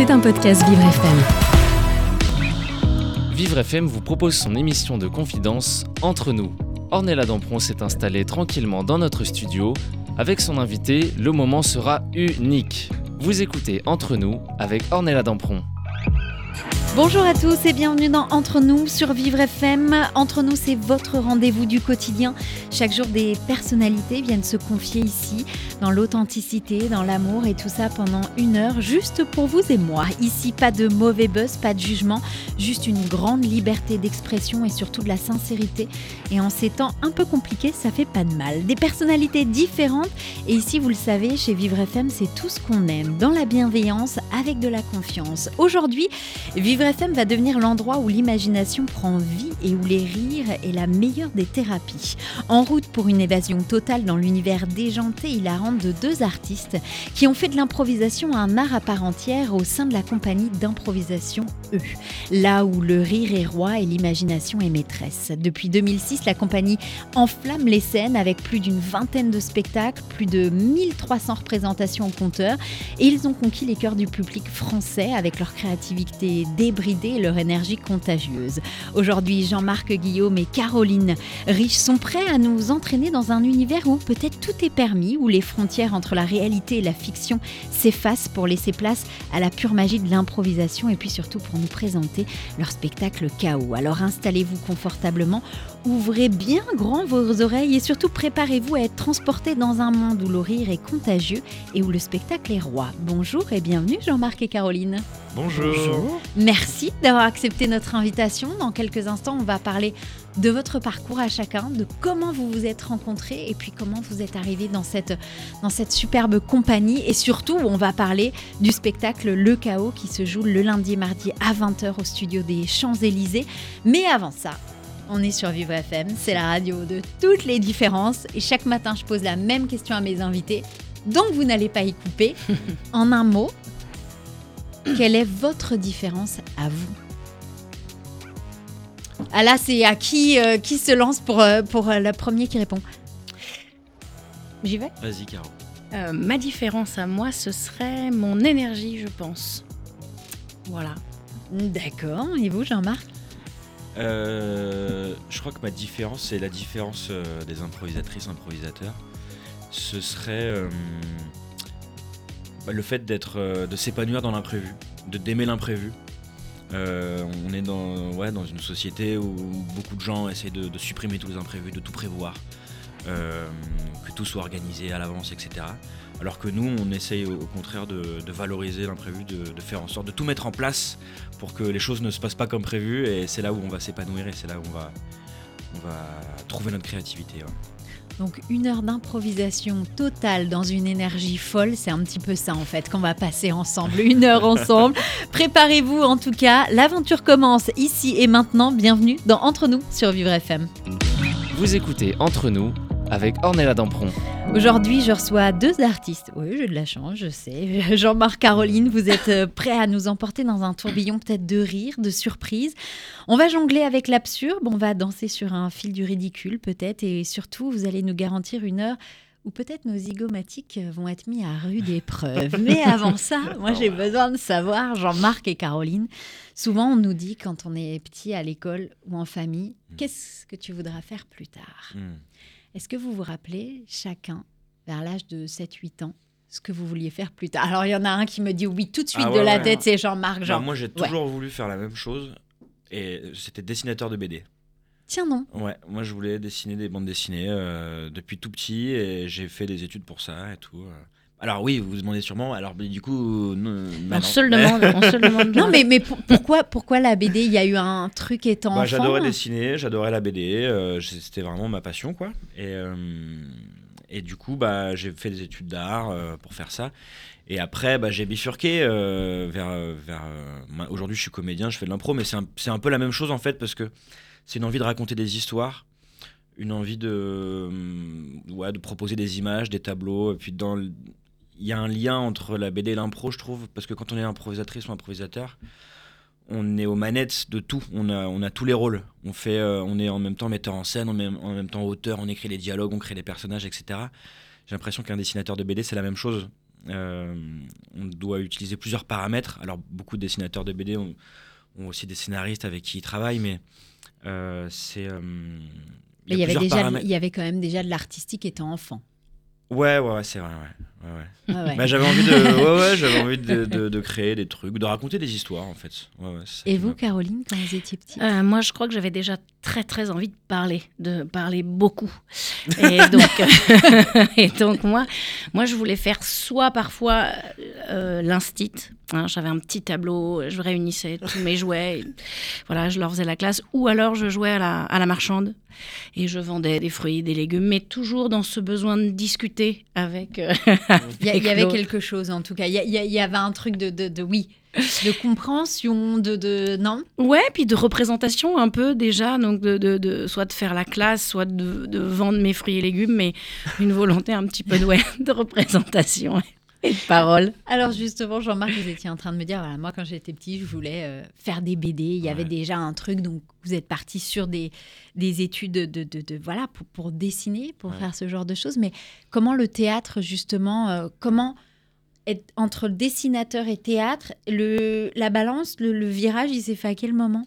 C'est un podcast Vivre FM. Vivre FM vous propose son émission de confidence Entre nous. Ornella Dampron s'est installée tranquillement dans notre studio. Avec son invité, le moment sera unique. Vous écoutez Entre nous avec Ornella Dampron. Bonjour à tous et bienvenue dans Entre nous sur Vivre FM. Entre nous, c'est votre rendez-vous du quotidien. Chaque jour, des personnalités viennent se confier ici, dans l'authenticité, dans l'amour et tout ça pendant une heure, juste pour vous et moi. Ici, pas de mauvais buzz, pas de jugement, juste une grande liberté d'expression et surtout de la sincérité. Et en ces temps un peu compliqués, ça fait pas de mal. Des personnalités différentes et ici, vous le savez, chez Vivre FM, c'est tout ce qu'on aime, dans la bienveillance, avec de la confiance. Aujourd'hui, Vivre Vivre FM va devenir l'endroit où l'imagination prend vie et où les rires est la meilleure des thérapies. En route pour une évasion totale dans l'univers déjanté et hilarant de deux artistes qui ont fait de l'improvisation un art à part entière au sein de la compagnie d'improvisation E. Là où le rire est roi et l'imagination est maîtresse. Depuis 2006, la compagnie enflamme les scènes avec plus d'une vingtaine de spectacles, plus de 1300 représentations au compteur et ils ont conquis les cœurs du public français avec leur créativité débrider leur énergie contagieuse. Aujourd'hui, Jean-Marc Guillaume et Caroline Riche sont prêts à nous entraîner dans un univers où peut-être tout est permis, où les frontières entre la réalité et la fiction s'effacent pour laisser place à la pure magie de l'improvisation et puis surtout pour nous présenter leur spectacle Chaos. Alors installez-vous confortablement, ouvrez bien grand vos oreilles et surtout préparez-vous à être transporté dans un monde où le rire est contagieux et où le spectacle est roi. Bonjour et bienvenue Jean-Marc et Caroline. Bonjour. Merci d'avoir accepté notre invitation. Dans quelques instants, on va parler de votre parcours à chacun, de comment vous vous êtes rencontrés et puis comment vous êtes arrivés dans cette, dans cette superbe compagnie. Et surtout, on va parler du spectacle Le Chaos qui se joue le lundi et mardi à 20h au studio des Champs-Élysées. Mais avant ça, on est sur Vivre FM, c'est la radio de toutes les différences. Et chaque matin, je pose la même question à mes invités. Donc, vous n'allez pas y couper. en un mot, quelle est votre différence à vous? Ah là, c'est à qui, euh, qui se lance pour, euh, pour euh, le premier qui répond J'y vais? Vas-y, Caro. Euh, Ma différence à moi, ce serait mon énergie, je pense. Voilà. D'accord. Et vous, Jean-Marc? Euh, je crois que ma différence, c'est la différence euh, des improvisatrices, improvisateurs. Ce serait euh, bah, le fait d'être, de s'épanouir dans l'imprévu, de d'aimer l'imprévu. On est dans, une société où beaucoup de gens essayent de, supprimer tous les imprévus, de tout prévoir, que tout soit organisé à l'avance, etc. Alors que nous, on essaye au contraire de, valoriser l'imprévu, de faire en sorte de tout mettre en place pour que les choses ne se passent pas comme prévu. Et c'est là où on va s'épanouir et c'est là où on va, on va trouver notre créativité. ouais. Donc une heure d'improvisation totale dans une énergie folle, c'est un petit peu ça en fait qu'on va passer ensemble, une heure ensemble. Préparez-vous en tout cas, l'aventure commence ici et maintenant. Bienvenue dans Entre nous sur Vivre FM. Vous écoutez Entre nous avec Ornella Dampron. Aujourd'hui, je reçois deux artistes. Oui, j'ai de la chance, je sais. Jean-Marc, Caroline, vous êtes euh, prêts à nous emporter dans un tourbillon peut-être de rire, de surprise. On va jongler avec l'absurde, on va danser sur un fil du ridicule peut-être, et surtout, vous allez nous garantir une heure où peut-être nos zygomatiques vont être mis à rude épreuve. Mais avant ça, moi j'ai besoin de savoir, Jean-Marc et Caroline, souvent on nous dit quand on est petit à l'école ou en famille, qu'est-ce que tu voudras faire plus tard? Hmm. Est-ce que vous vous rappelez chacun, vers l'âge de 7-8 ans, ce que vous vouliez faire plus tard? Alors, il y en a un qui me dit oui tout de suite Ah de la ouais. tête, c'est Jean-Marc. Bah, Genre, moi, j'ai toujours voulu faire la même chose. Et c'était dessinateur de BD. Tiens, non. Ouais, moi je voulais dessiner des bandes dessinées euh, depuis tout petit et j'ai fait des études pour ça et tout. euh. Alors oui, vous vous demandez sûrement, alors mais du coup, non, bah on, non. se le demande, on se le demande bien. Non, mais, mais pour- pourquoi, pourquoi la BD Il y a eu un truc étant Bah, enfant j'adorais dessiner, j'adorais la BD, euh, c'était vraiment ma passion quoi. Et, euh, et du coup, bah, j'ai fait des études d'art euh, pour faire ça. Et après, bah, j'ai bifurqué euh, vers. vers euh, Aujourd'hui, je suis comédien, je fais de l'impro, mais c'est un, c'est un peu la même chose en fait parce que c'est une envie de raconter des histoires, une envie de, euh, ouais, de proposer des images, des tableaux. Et puis dans le- il y a un lien entre la BD et l'impro, je trouve, parce que quand on est improvisatrice ou improvisateur, on est aux manettes de tout. On a, on a tous les rôles. On fait, euh, on est en même temps metteur en scène, en même, en même temps auteur. On écrit les dialogues, on crée les personnages, etc. J'ai l'impression qu'un dessinateur de BD, c'est la même chose. euh, on doit utiliser plusieurs paramètres. Alors, beaucoup de dessinateurs de BD ont, ont aussi des scénaristes avec qui ils travaillent, mais euh, c'est. il y, avait déjà, il y avait quand même déjà de l'artistique étant enfant. Ouais, ouais, ouais, c'est vrai, ouais. Ouais. Bah, j'avais envie de, ouais, ouais, j'avais envie de, de- de créer des trucs, de raconter des histoires en fait. Et vous, Caroline, quand vous étiez petite Euh, moi, je crois que j'avais déjà très très envie de parler, de parler beaucoup. Et donc, et donc moi, moi, je voulais faire soit parfois euh, l'instit. hein, J'avais un petit tableau, je réunissais tous mes jouets, et voilà, je leur faisais la classe. Ou alors, je jouais à la, à la marchande et je vendais des fruits, des légumes, mais toujours dans ce besoin de discuter avec. euh, Il y, avait quelque chose en tout cas. Il y, avait un truc de, de, de- oui, de compréhension, de, de non? Ouais, puis de représentation un peu déjà, donc de, de, de- soit de faire la classe, soit de, de vendre mes fruits et légumes, mais une volonté un petit peu de, ouais, de représentation et de parole. Alors justement, Jean-Marc, vous étiez en train de me dire, voilà, moi quand j'étais petit, je voulais euh, faire des BD. Il y avait déjà un truc, donc vous êtes parti sur des, des études de, de, de- de- voilà pour, pour dessiner, pour Ouais. faire ce genre de choses. Mais comment le théâtre justement, euh, comment être entre le dessinateur et théâtre, le la balance, le, le virage, il s'est fait à quel moment?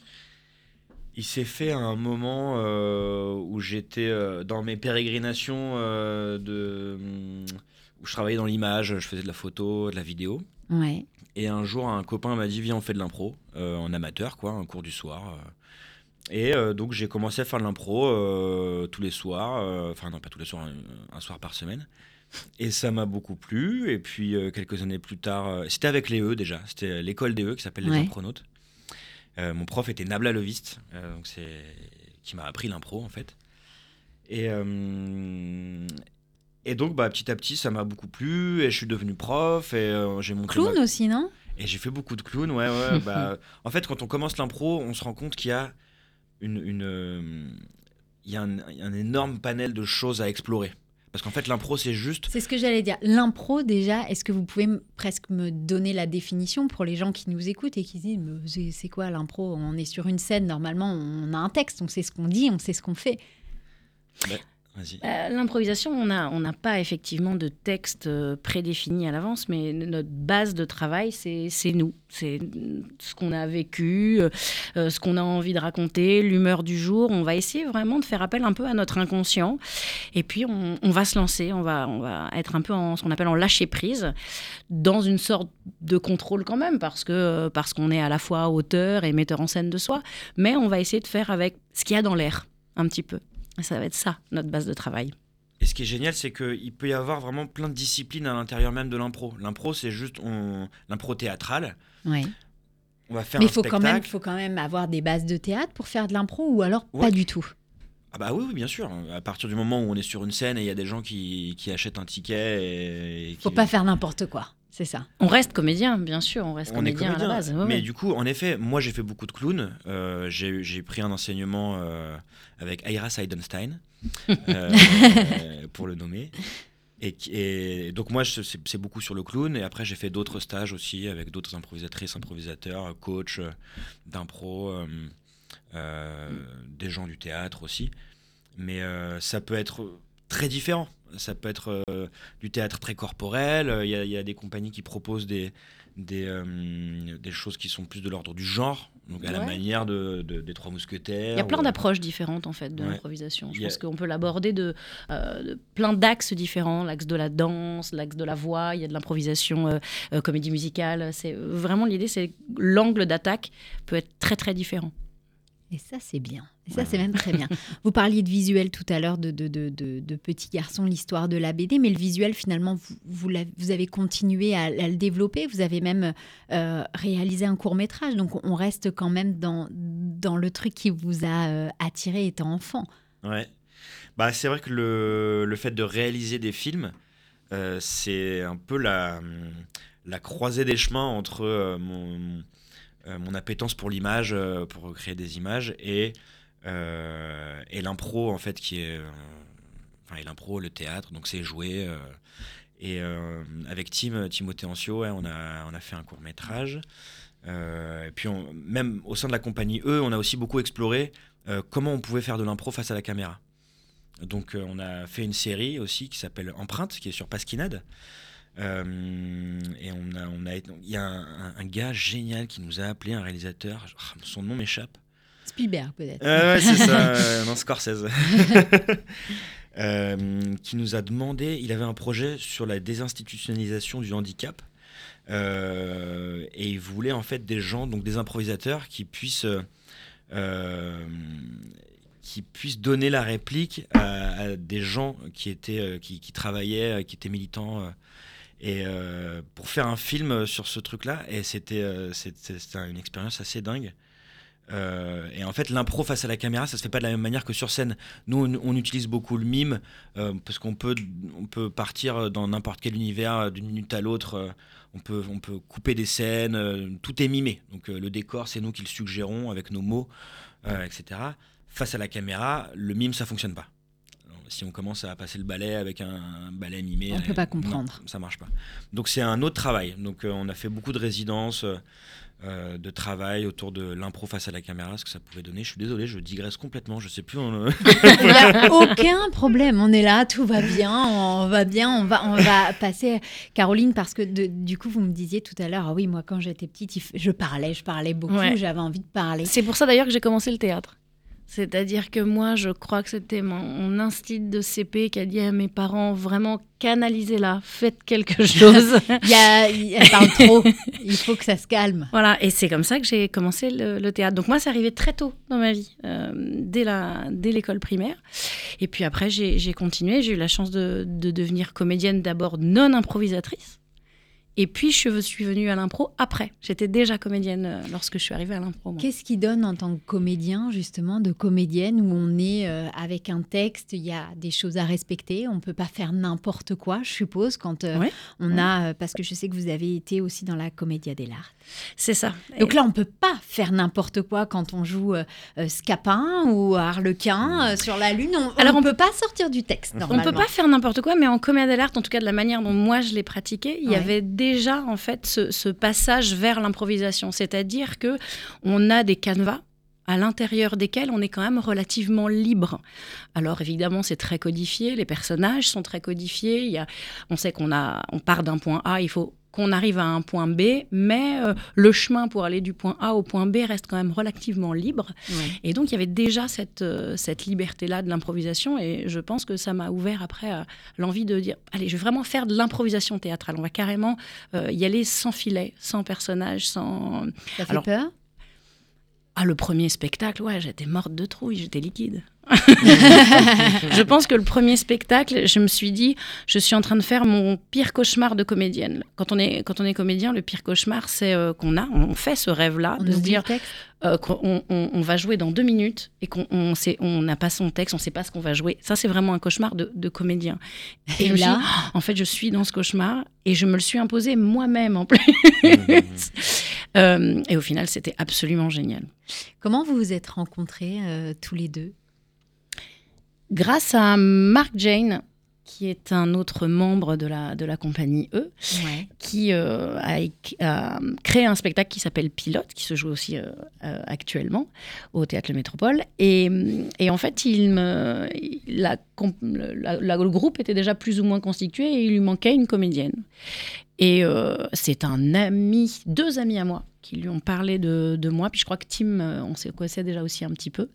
Il s'est fait à un moment euh, où j'étais euh, dans mes pérégrinations euh, de, hum, je travaillais dans l'image, je faisais de la photo, de la vidéo. Ouais. Et un jour, un copain m'a dit Viens, on fait de l'impro, euh, en amateur, quoi, un cours du soir. euh. Et euh, donc, j'ai commencé à faire de l'impro tous les soirs, enfin, non, pas tous les soirs, un, un soir par semaine. Et ça m'a beaucoup plu. Et puis, quelques années plus tard, c'était avec les E déjà, c'était l'école des E qui s'appelle les Ouais. Impronautes. Euh, mon prof était Nabla Leviste, donc c'est qui m'a appris l'impro en fait. Et, et donc, bah, petit à petit, ça m'a beaucoup plu. Et je suis devenu prof. Et euh, j'ai monté ma- Clown aussi, non? Et j'ai fait beaucoup de clowns, ouais, ouais. bah, en fait, quand on commence l'impro, on se rend compte qu'il y a une, une, euh, il y a un, énorme panel de choses à explorer. Parce qu'en fait, l'impro, c'est juste. C'est ce que j'allais dire. L'impro, déjà, est-ce que vous pouvez presque me donner la définition pour les gens qui nous écoutent et qui se disent Mais c'est- quoi l'impro? On est sur une scène, normalement, on a un texte, on sait ce qu'on dit, on sait ce qu'on fait. Vas-y. Euh, L'improvisation, on n'a pas effectivement de texte euh, prédéfini à l'avance, mais notre base de travail, c'est nous. C'est ce qu'on a vécu, euh, ce qu'on a envie de raconter, l'humeur du jour. On va essayer vraiment de faire appel un peu à notre inconscient. Et puis, on, va se lancer, on va, être un peu en ce qu'on appelle en lâcher prise, dans une sorte de contrôle quand même, parce parce qu'on est à la fois auteur et metteur en scène de soi. Mais on va essayer de faire avec ce qu'il y a dans l'air, un petit peu. Ça va être ça, notre base de travail. Et ce qui est génial, c'est qu'il peut y avoir vraiment plein de disciplines à l'intérieur même de l'impro. L'impro, c'est juste on... l'impro théâtrale. Ouais. On va faire Mais un il faut quand, même, faut quand même avoir des bases de théâtre pour faire de l'impro ou alors Ouais. pas du tout? Ah bah oui, oui, bien sûr. À partir du moment où on est sur une scène et il y a des gens qui, qui achètent un ticket et, et faut pas faire n'importe quoi. C'est ça. On reste comédien, bien sûr, on reste On est comédien, à la comédien. base. ouais, mais ouais. du coup, en effet, moi j'ai fait beaucoup de clowns. Euh, j'ai pris un enseignement euh, avec Ira Seidenstein, euh, pour le nommer. Et, donc moi, c'est beaucoup sur le clown. Et après, j'ai fait d'autres stages aussi avec d'autres improvisatrices, improvisateurs, coachs d'impro, euh, euh, des gens du théâtre aussi. Mais euh, ça peut être très différent. Ça peut être euh, du théâtre très corporel. Il y, a- il y a des compagnies qui proposent des, des, euh, des choses qui sont plus de l'ordre du genre, donc à la manière de, de- des Trois Mousquetaires. Il y a plein ou- d'approches différentes en fait de Ouais. l'improvisation. Je a- pense qu'on peut l'aborder de, euh, de plein d'axes différents, l'axe de la danse, l'axe de la voix, il y a de l'improvisation euh, euh, comédie musicale. C'est vraiment l'idée, c'est que l'angle d'attaque peut être très très différent. Et ça, c'est bien. Et ça, c'est même très bien. Vous parliez de visuel tout à l'heure, de, de, de, de, Petit Garçon, l'histoire de la BD, mais le visuel, finalement, vous, vous, avez continué à, à le développer. Vous avez même euh, réalisé un court métrage. Donc, on reste quand même dans, dans le truc qui vous a euh, attiré étant enfant. Ouais. Bah, c'est vrai que le, le fait de réaliser des films, euh, c'est un peu la, la croisée des chemins entre mon, mon appétence pour l'image, euh, pour créer des images, et, euh, et l'impro, en fait, qui est. euh, Enfin, et l'impro, le théâtre, donc c'est jouer. euh, et euh, avec Tim, Timothée Ancio, on, a, on a fait un court métrage. Euh, et puis, même au sein de la compagnie E, on a aussi beaucoup exploré euh, comment on pouvait faire de l'impro face à la caméra. Donc euh, on a fait une série aussi qui s'appelle Empreinte, qui est sur Pasquinade, Euh, et on a, on a, il y a un, un- un gars génial qui nous a appelé, un réalisateur. Ah, Son nom m'échappe. Spielberg peut-être. Euh, ouais, c'est ça, euh, non, Scorsese. Euh, qui nous a demandé, il avait un projet sur la désinstitutionnalisation du handicap. Et il voulait en fait des gens, donc des improvisateurs, qui puissent, qui puissent donner la réplique à, à des gens qui, étaient, qui, qui travaillaient, qui étaient militants. Et euh, pour faire un film sur ce truc-là, et c'était euh, une expérience assez dingue. Euh, et en fait, l'impro face à la caméra, ça se fait pas de la même manière que sur scène. Nous, on, utilise beaucoup le mime parce qu'on peut, on peut partir dans n'importe quel univers d'une minute à l'autre. on peut, on peut couper des scènes. tout est mimé. Donc le décor, c'est nous qui le suggérons avec nos mots, etc. Face à la caméra, le mime, ça fonctionne pas. Si on commence à passer le balai avec un, un balai mimé, On euh, peut pas non, comprendre. ça marche pas. Donc c'est un autre travail. Donc euh, on a fait beaucoup de résidences. euh, euh, de travail autour de l'impro face à la caméra, ce que ça pouvait donner. Je suis désolé, je digresse complètement, je sais plus. euh, Il n'y a aucun problème, on est là, tout va bien, on va bien, on va, on va passer. Caroline, parce que de- du coup, vous me disiez tout à l'heure, ah oui, moi quand j'étais petite, je parlais, je parlais beaucoup, Ouais. j'avais envie de parler. C'est pour ça d'ailleurs que j'ai commencé le théâtre. C'est-à-dire que moi, je crois que c'était mon, mon instinct de CP qui a dit à mes parents vraiment canalisez-la, faites quelque chose. Il y a, il- elle parle trop, il faut que ça se calme. voilà, et c'est comme ça que j'ai commencé le, le théâtre. Donc moi, c'est arrivé très tôt dans ma vie, euh, dès la dès l'école primaire. Et puis après, j'ai j'ai continué. J'ai eu la chance de, de devenir comédienne d'abord non improvisatrice. Et puis, je suis venue à l'impro après. J'étais déjà comédienne euh, lorsque je suis arrivée à l'impro. Qu'est-ce qui donne en tant que comédien, justement, de comédienne, où on est euh, avec un texte, il y a des choses à respecter, on ne peut pas faire n'importe quoi, je suppose, quand euh, Ouais, on ouais. a, euh, parce que je sais que vous avez été aussi dans la Commedia dell'arte. C'est ça. Donc là, on peut pas faire n'importe quoi quand on joue Scapin ou Harlequin sur la Lune. On, Alors, on on peut pas sortir du texte, On normalement. peut pas faire n'importe quoi, mais en comédie d'art, en tout cas de la manière dont moi je l'ai pratiqué, il y avait déjà en fait ce, passage vers l'improvisation, c'est-à-dire que on a des canevas à l'intérieur desquels on est quand même relativement libre. Alors évidemment, c'est très codifié, les personnages sont très codifiés, il y a, on sait qu'on a, on part d'un point A, il faut qu'on arrive à un point B, mais euh, le chemin pour aller du point A au point B reste quand même relativement libre. Ouais. Et donc, il y avait déjà cette, euh, cette liberté-là de l'improvisation. Et je pense que ça m'a ouvert après à l'envie de dire allez, je vais vraiment faire de l'improvisation théâtrale. On va carrément euh, y aller sans filet, sans personnage, sans. Ça fait Alors- peur? Ah, le premier spectacle, ouais, j'étais morte de trouille, j'étais liquide. Je pense que le premier spectacle, je me suis dit, je suis en train de faire mon pire cauchemar de comédienne. Quand on est, quand on est comédien, le pire cauchemar, c'est euh, qu'on a, on fait ce rêve-là, de se dire, euh, qu'on on, on va jouer dans deux minutes et qu'on on sait- on n'a pas son texte, on ne sait pas ce qu'on va jouer. Ça, c'est vraiment un cauchemar de, de comédien. Et là dit, Oh, en fait, je suis dans ce cauchemar et je me le suis imposé moi-même en plus. Euh, et au final, c'était absolument génial. Comment vous vous êtes rencontrés euh, tous les deux? Grâce à Mark Jane, qui est un autre membre de la, de la compagnie E, Ouais. qui euh, a, créé un spectacle qui s'appelle Pilote, qui se joue aussi euh, euh, actuellement au Théâtre Le Métropole. Et, et en fait, il me, la- le groupe était déjà plus ou moins constitué et il lui manquait une comédienne. Et euh, c'est un ami, deux amis à moi, qui lui ont parlé de, de moi. Puis je crois que Tim, euh, on s'est connaissait déjà aussi un petit peu.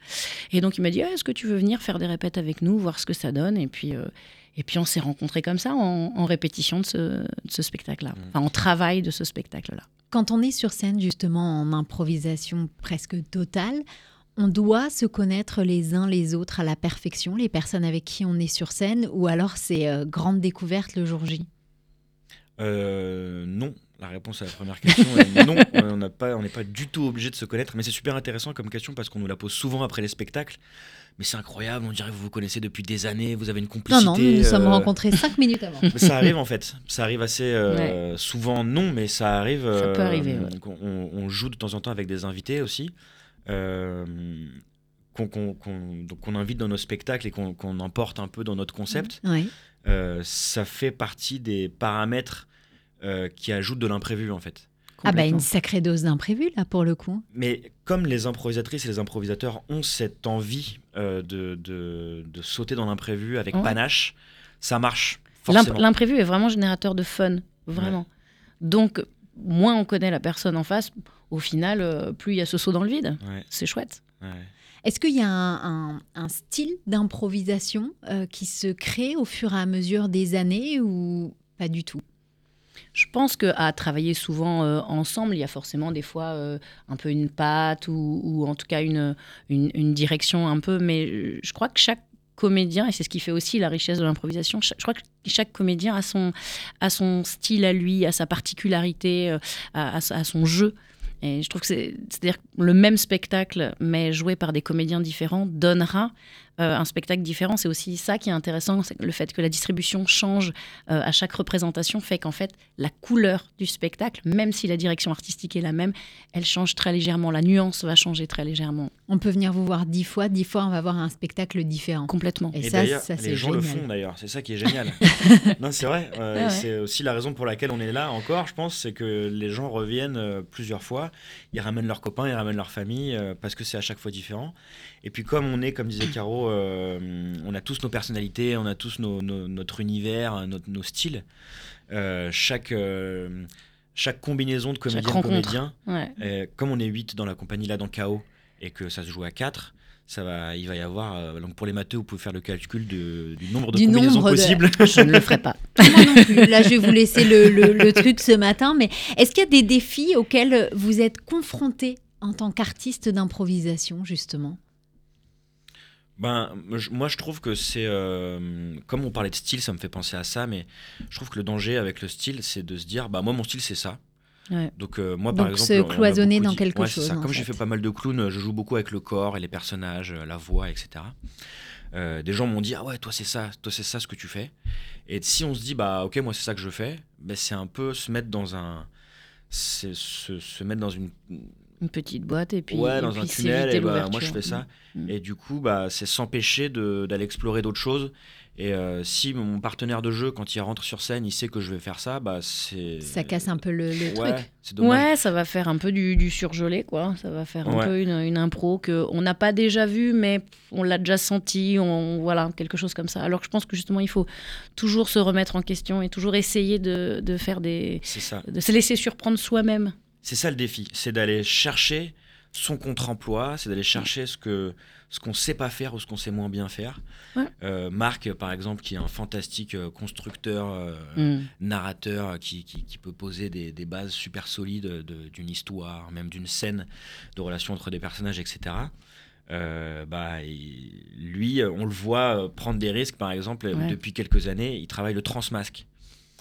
Et donc il m'a dit Ah, Est-ce que tu veux venir faire des répètes avec nous, voir ce que ça donne? Et puis. euh, et puis on s'est rencontrés comme ça en, en répétition de ce, de ce spectacle-là, enfin en travail de ce spectacle-là. Quand on est sur scène, justement, en improvisation presque totale, on doit se connaître les uns les autres à la perfection, les personnes avec qui on est sur scène, ou alors c'est euh, grande découverte le jour J? Euh, non. La réponse à la première question est non. on n'a pas, on n'est pas du tout obligé de se connaître, mais c'est super intéressant comme question parce qu'on nous la pose souvent après les spectacles. Mais c'est incroyable, on dirait que vous vous connaissez depuis des années, vous avez une Non, complicité. non, nous nous sommes euh, rencontrés cinq minutes avant. ça arrive en fait, ça arrive assez euh, souvent non, mais ça arrive. Ça peut arriver, ouais. on, on joue de temps en temps avec des invités aussi, qu'on invite dans nos spectacles et qu'on emporte un peu dans notre concept. Oui. Euh, ça fait partie des paramètres euh, qui ajoutent de l'imprévu en fait. Ah bah une sacrée dose d'imprévu là pour le coup. Mais comme les improvisatrices et les improvisateurs ont cette envie euh, de, de, de sauter dans l'imprévu avec Ouais. panache, ça marche. forcément. L'imprévu est vraiment générateur de fun, vraiment. Donc, moins on connaît la personne en face, au final, euh, plus il y a ce saut dans le vide. Ouais, C'est chouette. Est-ce qu'il y a un, style d'improvisation euh, qui se crée au fur et à mesure des années ou pas du tout? Je pense qu'à travailler souvent euh, ensemble, il y a forcément des fois euh, un peu une patte ou, en tout cas une, direction un peu. Mais je crois que chaque comédien, et c'est ce qui fait aussi la richesse de l'improvisation, je crois que chaque comédien a son, style à lui, a sa particularité, à, à à son jeu. Et je trouve que c'est, c'est-à-dire le même spectacle, mais joué par des comédiens différents, donnera euh, un spectacle différent. C'est aussi ça qui est intéressant, c'est le fait que la distribution change euh, à chaque représentation fait qu'en fait, la couleur du spectacle, même si la direction artistique est la même, elle change très légèrement. La nuance va changer très légèrement, On peut venir vous voir dix fois, dix fois on va voir un spectacle différent. complètement. Et, Et, ça, c'est les gens génial. le font d'ailleurs, c'est ça qui est génial. non, c'est vrai. euh, ouais. C'est aussi la raison pour laquelle on est là encore, je pense, c'est que les gens reviennent plusieurs fois. Ils ramènent leurs copains, ils ramènent leur famille, euh, parce que c'est à chaque fois différent. Et puis comme on est, comme disait Caro, euh, on a tous nos personnalités, on a tous nos- nos- notre univers, notre- nos styles. Euh, chaque, euh, chaque combinaison de Ouais. euh, comme on est 8 dans la compagnie là dans KO et que ça se joue à 4, ça va, il va y avoir. euh, donc pour les matheux, vous pouvez faire le calcul de- du nombre de Du combinaisons nombre de- possibles. Je ne le ferai pas. Moi non plus. Là, je vais vous laisser le, le- le truc ce matin. Mais est-ce qu'il y a des défis auxquels vous êtes confrontés en tant qu'artiste d'improvisation, justement? Ben, moi, je trouve que c'est. euh, comme on parlait de style, ça me fait penser à ça, mais je trouve que le danger avec le style, c'est de se dire bah, moi, mon style, c'est ça. Ouais. Donc, euh, moi, par Donc, exemple. se cloisonner dans dit- quelque Ouais, chose, ça. Comme j'ai fait. pas mal de clowns, je joue beaucoup avec le corps et les personnages, euh, la voix, etc. Euh, des gens m'ont dit ah ouais toi c'est ça toi c'est ça ce que tu fais et si on se dit bah ok moi c'est ça que je fais ben, c'est un peu se mettre dans un se, se mettre dans une Une petite boîte et puis, ouais et dans puis un tunnel et bah, moi je fais ça Mm. et du coup bah c'est s'empêcher de- d'aller explorer d'autres choses et euh, si mon partenaire de jeu quand il rentre sur scène il sait que je vais faire ça bah c'est Ça casse un peu le, le ouais, truc. Ouais, ça va faire un peu du, du surgelé, quoi. Ça va faire un Ouais. peu une, une impro qu'on n'a pas déjà vue, mais on l'a déjà senti, on, voilà, quelque chose comme ça. Alors que je pense que justement, il faut toujours se remettre en question et toujours essayer de, de faire des. c'est ça de se laisser surprendre soi-même. C'est ça le défi, c'est d'aller chercher son contre-emploi, c'est d'aller chercher ce que ce qu'on sait pas faire ou ce qu'on sait moins bien faire. Ouais. Euh, Marc, par exemple, qui est un fantastique euh, constructeur, euh, Mm. narrateur, qui, qui- qui peut poser des, des bases super solides de- d'une histoire, même d'une scène de relation entre des personnages, etc. Euh, bah, il- lui, on le voit prendre des risques, par exemple, Ouais. depuis quelques années, il travaille le transmasque.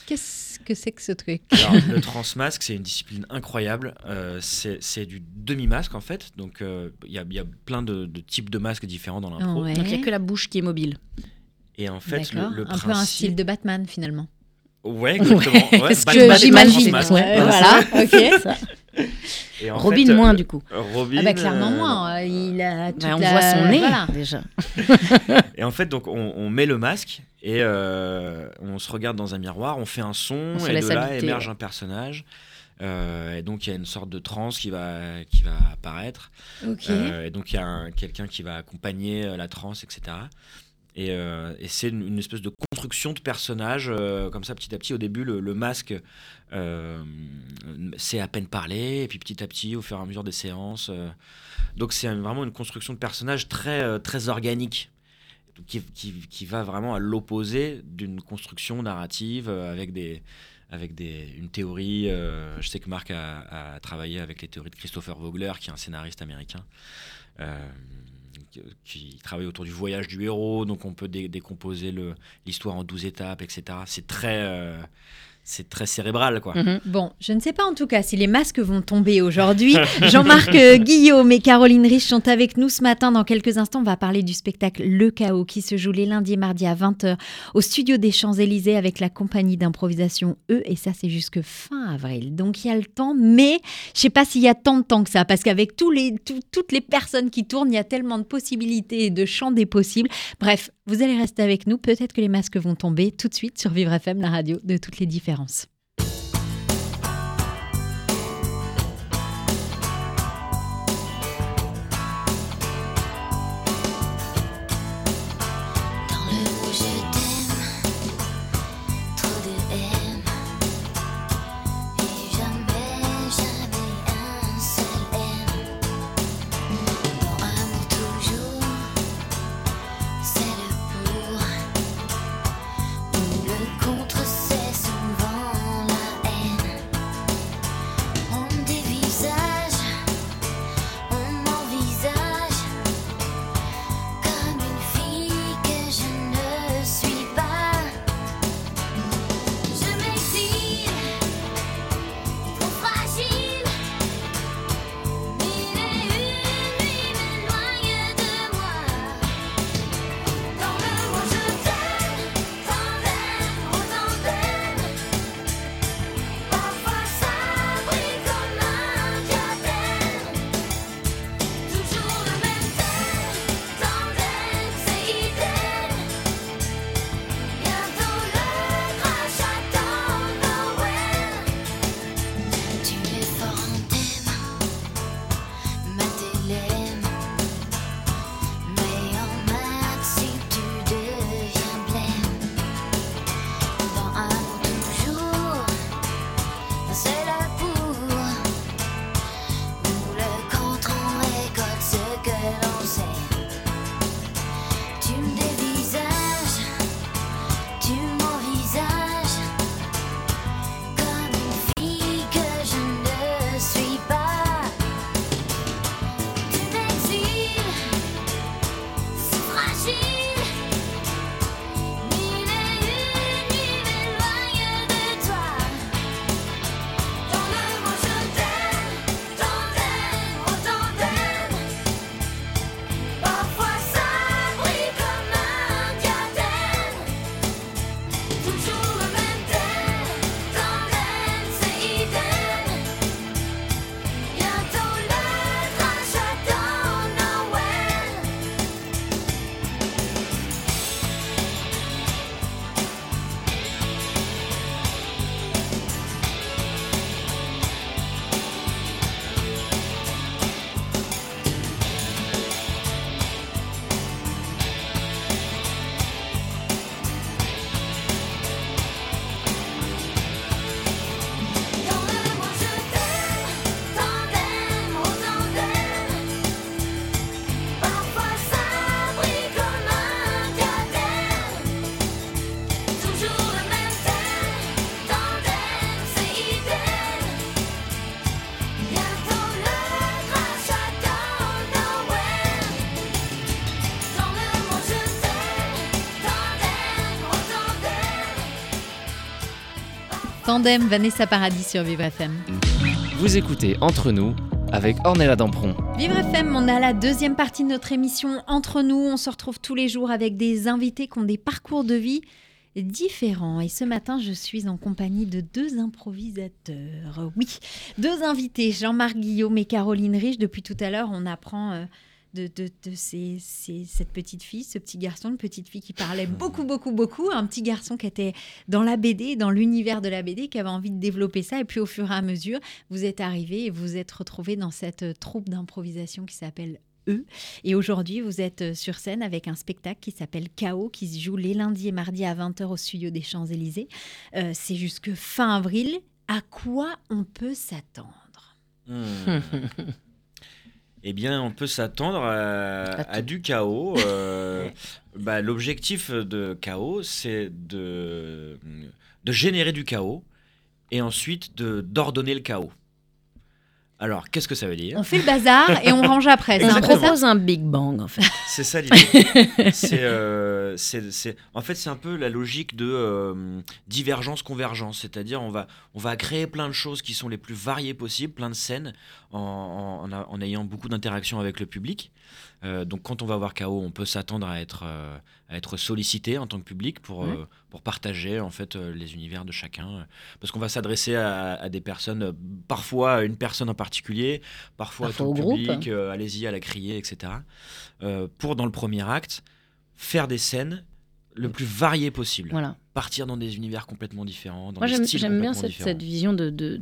Qu'est-ce que c'est que ce truc? Alors, le transmasque, c'est une discipline incroyable. Euh, c'est c'est du demi-masque, en fait. Donc, euh, il y, a, il y a plein de, de types de masques différents dans l'impro. Ouais. Donc il n'y a que la bouche qui est mobile. Et en fait, le, le un principe... peu un style de Batman, finalement. Ouais, exactement. Ouais, Parce que Batman est j'imagine, ouais, Voilà. voilà, ok. Ça. Et en Robin fait, moins, euh, du coup. Robin, Ah bah clairement euh, moins. Il a toute Bah, on la- voit son nez, Voilà. déjà. Et en fait, donc, on, on met le masque et euh, on se regarde dans un miroir, on fait un son On et de là habiter, émerge ouais. un personnage. Euh, et donc, il y a une sorte de transe qui va, qui va apparaître. Ok. Euh, et donc il y a un- quelqu'un qui va accompagner la transe, etc. Et, euh, et c'est une, espèce de construction de personnage, euh, comme ça petit à petit. Au début, le, masque, euh, à peine parler, et puis petit à petit, au fur et à mesure des séances. euh, donc c'est vraiment une construction de personnage très, euh, très organique. Qui, qui- qui va vraiment à l'opposé d'une construction narrative avec des avec des, une théorie. je sais que Marc a, travaillé avec les théories de Christopher Vogler, qui est un scénariste américain, qui- qui travaille autour du voyage du héros. Donc on peut dé- décomposer l'histoire en 12 étapes, etc. C'est très, euh, c'est très cérébral, quoi. Mhm. Bon, je ne sais pas en tout cas si les masques vont tomber aujourd'hui. Jean-Marc euh, Guillaume et Caroline Riche sont avec nous ce matin. Dans quelques instants, on va parler du spectacle Le Chaos qui se joue les lundis et mardis à 20h au studio des Champs-Élysées avec la compagnie d'improvisation E. Et ça, c'est jusque fin avril. Donc il y a le temps, mais je sais pas s'il y a tant de temps que ça parce qu'avec tous les, tout- toutes les personnes qui tournent, il y a tellement de possibilités et de champs des possibles. Bref, vous allez rester avec nous. Peut-être que les masques vont tomber tout de suite sur Vivre FM, la radio de toutes les différences. Dans Tandem, Vanessa Paradis sur Vivre FM. Vous écoutez Entre nous avec Ornella Dampron. Vivre FM, on a la deuxième partie de notre émission Entre nous. On se retrouve tous les jours avec des invités qui ont des parcours de vie différents. Et ce matin, je suis en compagnie de deux improvisateurs. Oui, deux invités, Jean-Marc Guillaume et Caroline Rich. Depuis tout à l'heure, on apprend euh, de, de, de cette petite fille, ce petit garçon, une petite fille qui parlait beaucoup, beaucoup, beaucoup. Un petit garçon qui était dans la BD, dans l'univers de la BD, qui avait envie de développer ça. Et puis au fur et à mesure, vous êtes arrivés et vous êtes retrouvés dans cette euh, troupe d'improvisation qui s'appelle Eux. Et aujourd'hui, vous êtes euh, sur scène avec un spectacle qui s'appelle Chaos, qui se joue les lundis et mardis à 20h au studio des Champs-Élysées. Euh, C'est jusque fin avril. À quoi on peut s'attendre? Hmm. Eh bien, on peut s'attendre à, à du chaos. euh, bah, L'objectif de chaos, c'est de, de générer du chaos et ensuite d'ordonner le chaos. Alors, qu'est-ce que ça veut dire On fait le bazar et on range après. C'est On un peu Exactement. ça propose un Big Bang, en fait. C'est ça l'idée. c'est, euh, c'est- c'est- en fait, c'est un peu la logique de euh, divergence-convergence. C'est-à-dire, on va, on va créer plein de choses qui sont les plus variées possibles, plein de scènes, en, en- en a- en ayant beaucoup d'interactions avec le public. Euh, donc, quand on va voir KO, on peut s'attendre à être, euh, à être sollicité en tant que public pour, Ouais. euh, pour partager en fait les univers de chacun. Parce qu'on va s'adresser à, à des personnes, parfois à une personne en particulier, parfois, Parfois à tout le public, euh, allez-y à la crier, etc. Pour, dans le premier acte, faire des scènes le plus variées possible. Voilà. Partir dans des univers complètement différents, dans Moi, j'aime bien cette, cette vision de-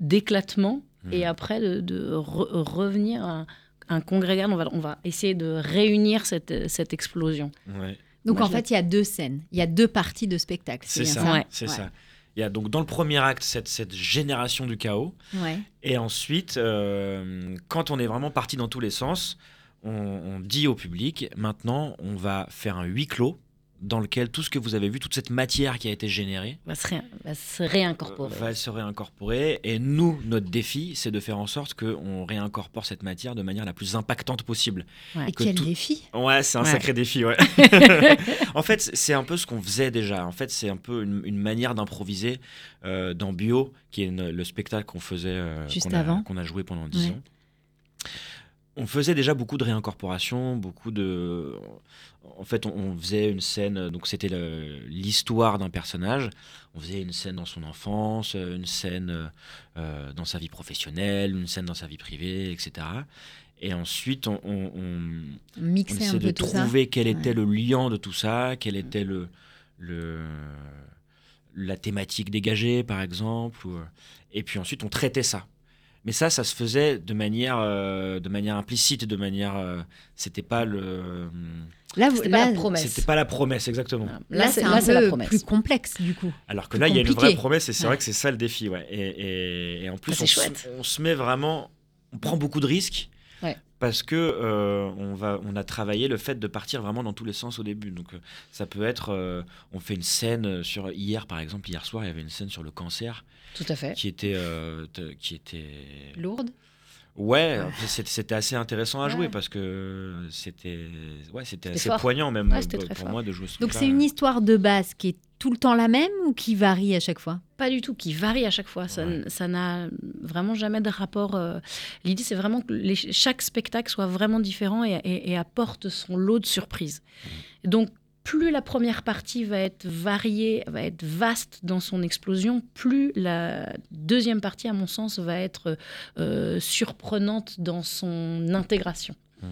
d'éclatement Hmm. et après de, de re- revenir à un congrégat. On va, on va essayer de réunir cette, cette explosion. Ouais. Donc Moi, en fait, il y a deux scènes. Il y a deux parties de spectacle. C'est ça, Ouais. c'est Ouais. ça. Il y a donc dans le premier acte cette, cette génération du chaos. Ouais. Et ensuite, euh, quand on est vraiment parti dans tous les sens, on, on dit au public, maintenant, on va faire un huis clos dans lequel tout ce que vous avez vu, toute cette matière qui a été générée, Va se, ré- va se réincorporer. va se réincorporer. Et nous, notre défi, c'est de faire en sorte qu'on réincorpore cette matière de manière la plus impactante possible. Ouais. Et que quel tout- défi Ouais, c'est un Ouais. sacré défi, ouais. en fait, c'est un peu ce qu'on faisait déjà. En fait, c'est un peu une, une manière d'improviser euh, dans Bio, qui est une- le spectacle qu'on faisait, euh, qu'on a- joué pendant 10 Ouais. ans. On faisait déjà beaucoup de réincorporation, beaucoup de. En fait, on, on faisait une scène, donc c'était l'histoire d'un personnage. On faisait une scène dans son enfance, une scène euh, dans sa vie professionnelle, une scène dans sa vie privée, etc. Et ensuite, on- on- essaie de trouver quel était Ouais. le lien de tout ça, quelle était le, le, la thématique dégagée, par exemple. ou, euh, et puis ensuite, on traitait ça. Mais ça, ça se faisait de manière, euh, de manière implicite, de manière. euh, c'était pas le. Là, vous- C'était pas là, la promesse. C'était pas la promesse, exactement. Voilà. là, c'est un c'est la peu promesse. plus complexe du coup. Alors que Plus là, il y a une vraie promesse et c'est Ouais. vrai que c'est ça le défi. Ouais. Et, et- et en plus, Ah, se, on se met vraiment. On prend beaucoup de risques. Ouais. Parce que euh, on, va, on a travaillé le fait de partir vraiment dans tous les sens au début. Donc euh, ça peut être, euh, on fait une scène sur hier par exemple, hier soir il y avait une scène sur le cancer Tout à fait. qui était, qui était, Lourde. Ouais, c'était assez intéressant à jouer Ouais. parce que c'était, ouais, c'était assez fort. poignant même Ouais, pour, moi de jouer ce Donc c'est une histoire de base qui est tout le temps la même ou qui varie à chaque fois? Pas du tout, qui varie à chaque fois. Ça Ouais. n- ça n'a vraiment jamais de rapport. euh, L'idée, c'est vraiment que les- chaque spectacle soit vraiment différent et, et- et apporte son lot de surprises. Donc, plus la première partie va être variée, va être vaste dans son explosion, plus la deuxième partie, à mon sens, va être euh, surprenante dans son intégration. Mhm.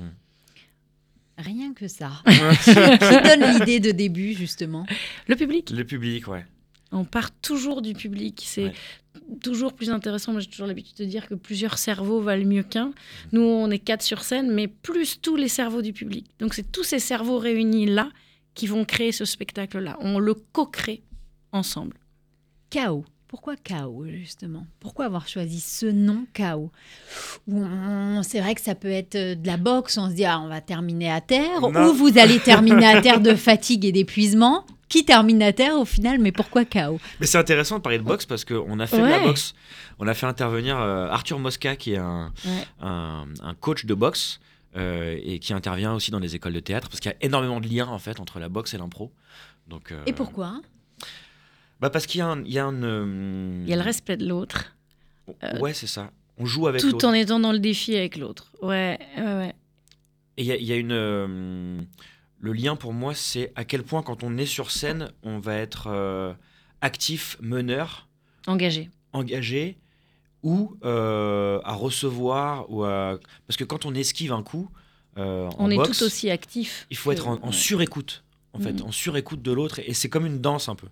Rien que ça. qui donne l'idée de début justement? Le public, Le public, ouais. on part toujours du public. C'est Ouais. toujours plus intéressant. Moi, j'ai toujours l'habitude de dire que plusieurs cerveaux valent mieux qu'un. Nous, on est quatre sur scène, mais plus tous les cerveaux du public. Donc, c'est tous ces cerveaux réunis là qui vont créer ce spectacle-là. On le co-crée ensemble. Chaos. Pourquoi chaos justement? Pourquoi avoir choisi ce nom chaos C'est vrai que ça peut être euh, de la boxe, on se dit ah, on va terminer à terre, Non. ou vous allez terminer à terre de fatigue et d'épuisement. Qui termine à terre au final, mais pourquoi chaos Mais c'est intéressant de parler de boxe parce qu'on a fait de la boxe. On a fait intervenir euh, Arthur Mosca, qui est un, Ouais. un, un coach de boxe euh, et qui intervient aussi dans les écoles de théâtre parce qu'il y a énormément de liens en fait entre la boxe et l'impro. Donc, euh, Et pourquoi? Bah parce qu'il y a un, il y a un, euh, Il y a le respect de l'autre, euh, Ouais, c'est ça. On joue avec tout l'autre. en étant dans le défi avec l'autre. Ouais, ouais, ouais. Et il y a, il y a une. euh, le lien pour moi, c'est à quel point quand on est sur scène, on va être euh, actif, meneur, Engagé. engagé, ou euh, à recevoir, ou à... parce que quand on esquive un coup, euh, en On est boxe, tout aussi actif. il faut être en, en surécoute, en fait, Mhm. en surécoute de l'autre, et c'est comme une danse un peu.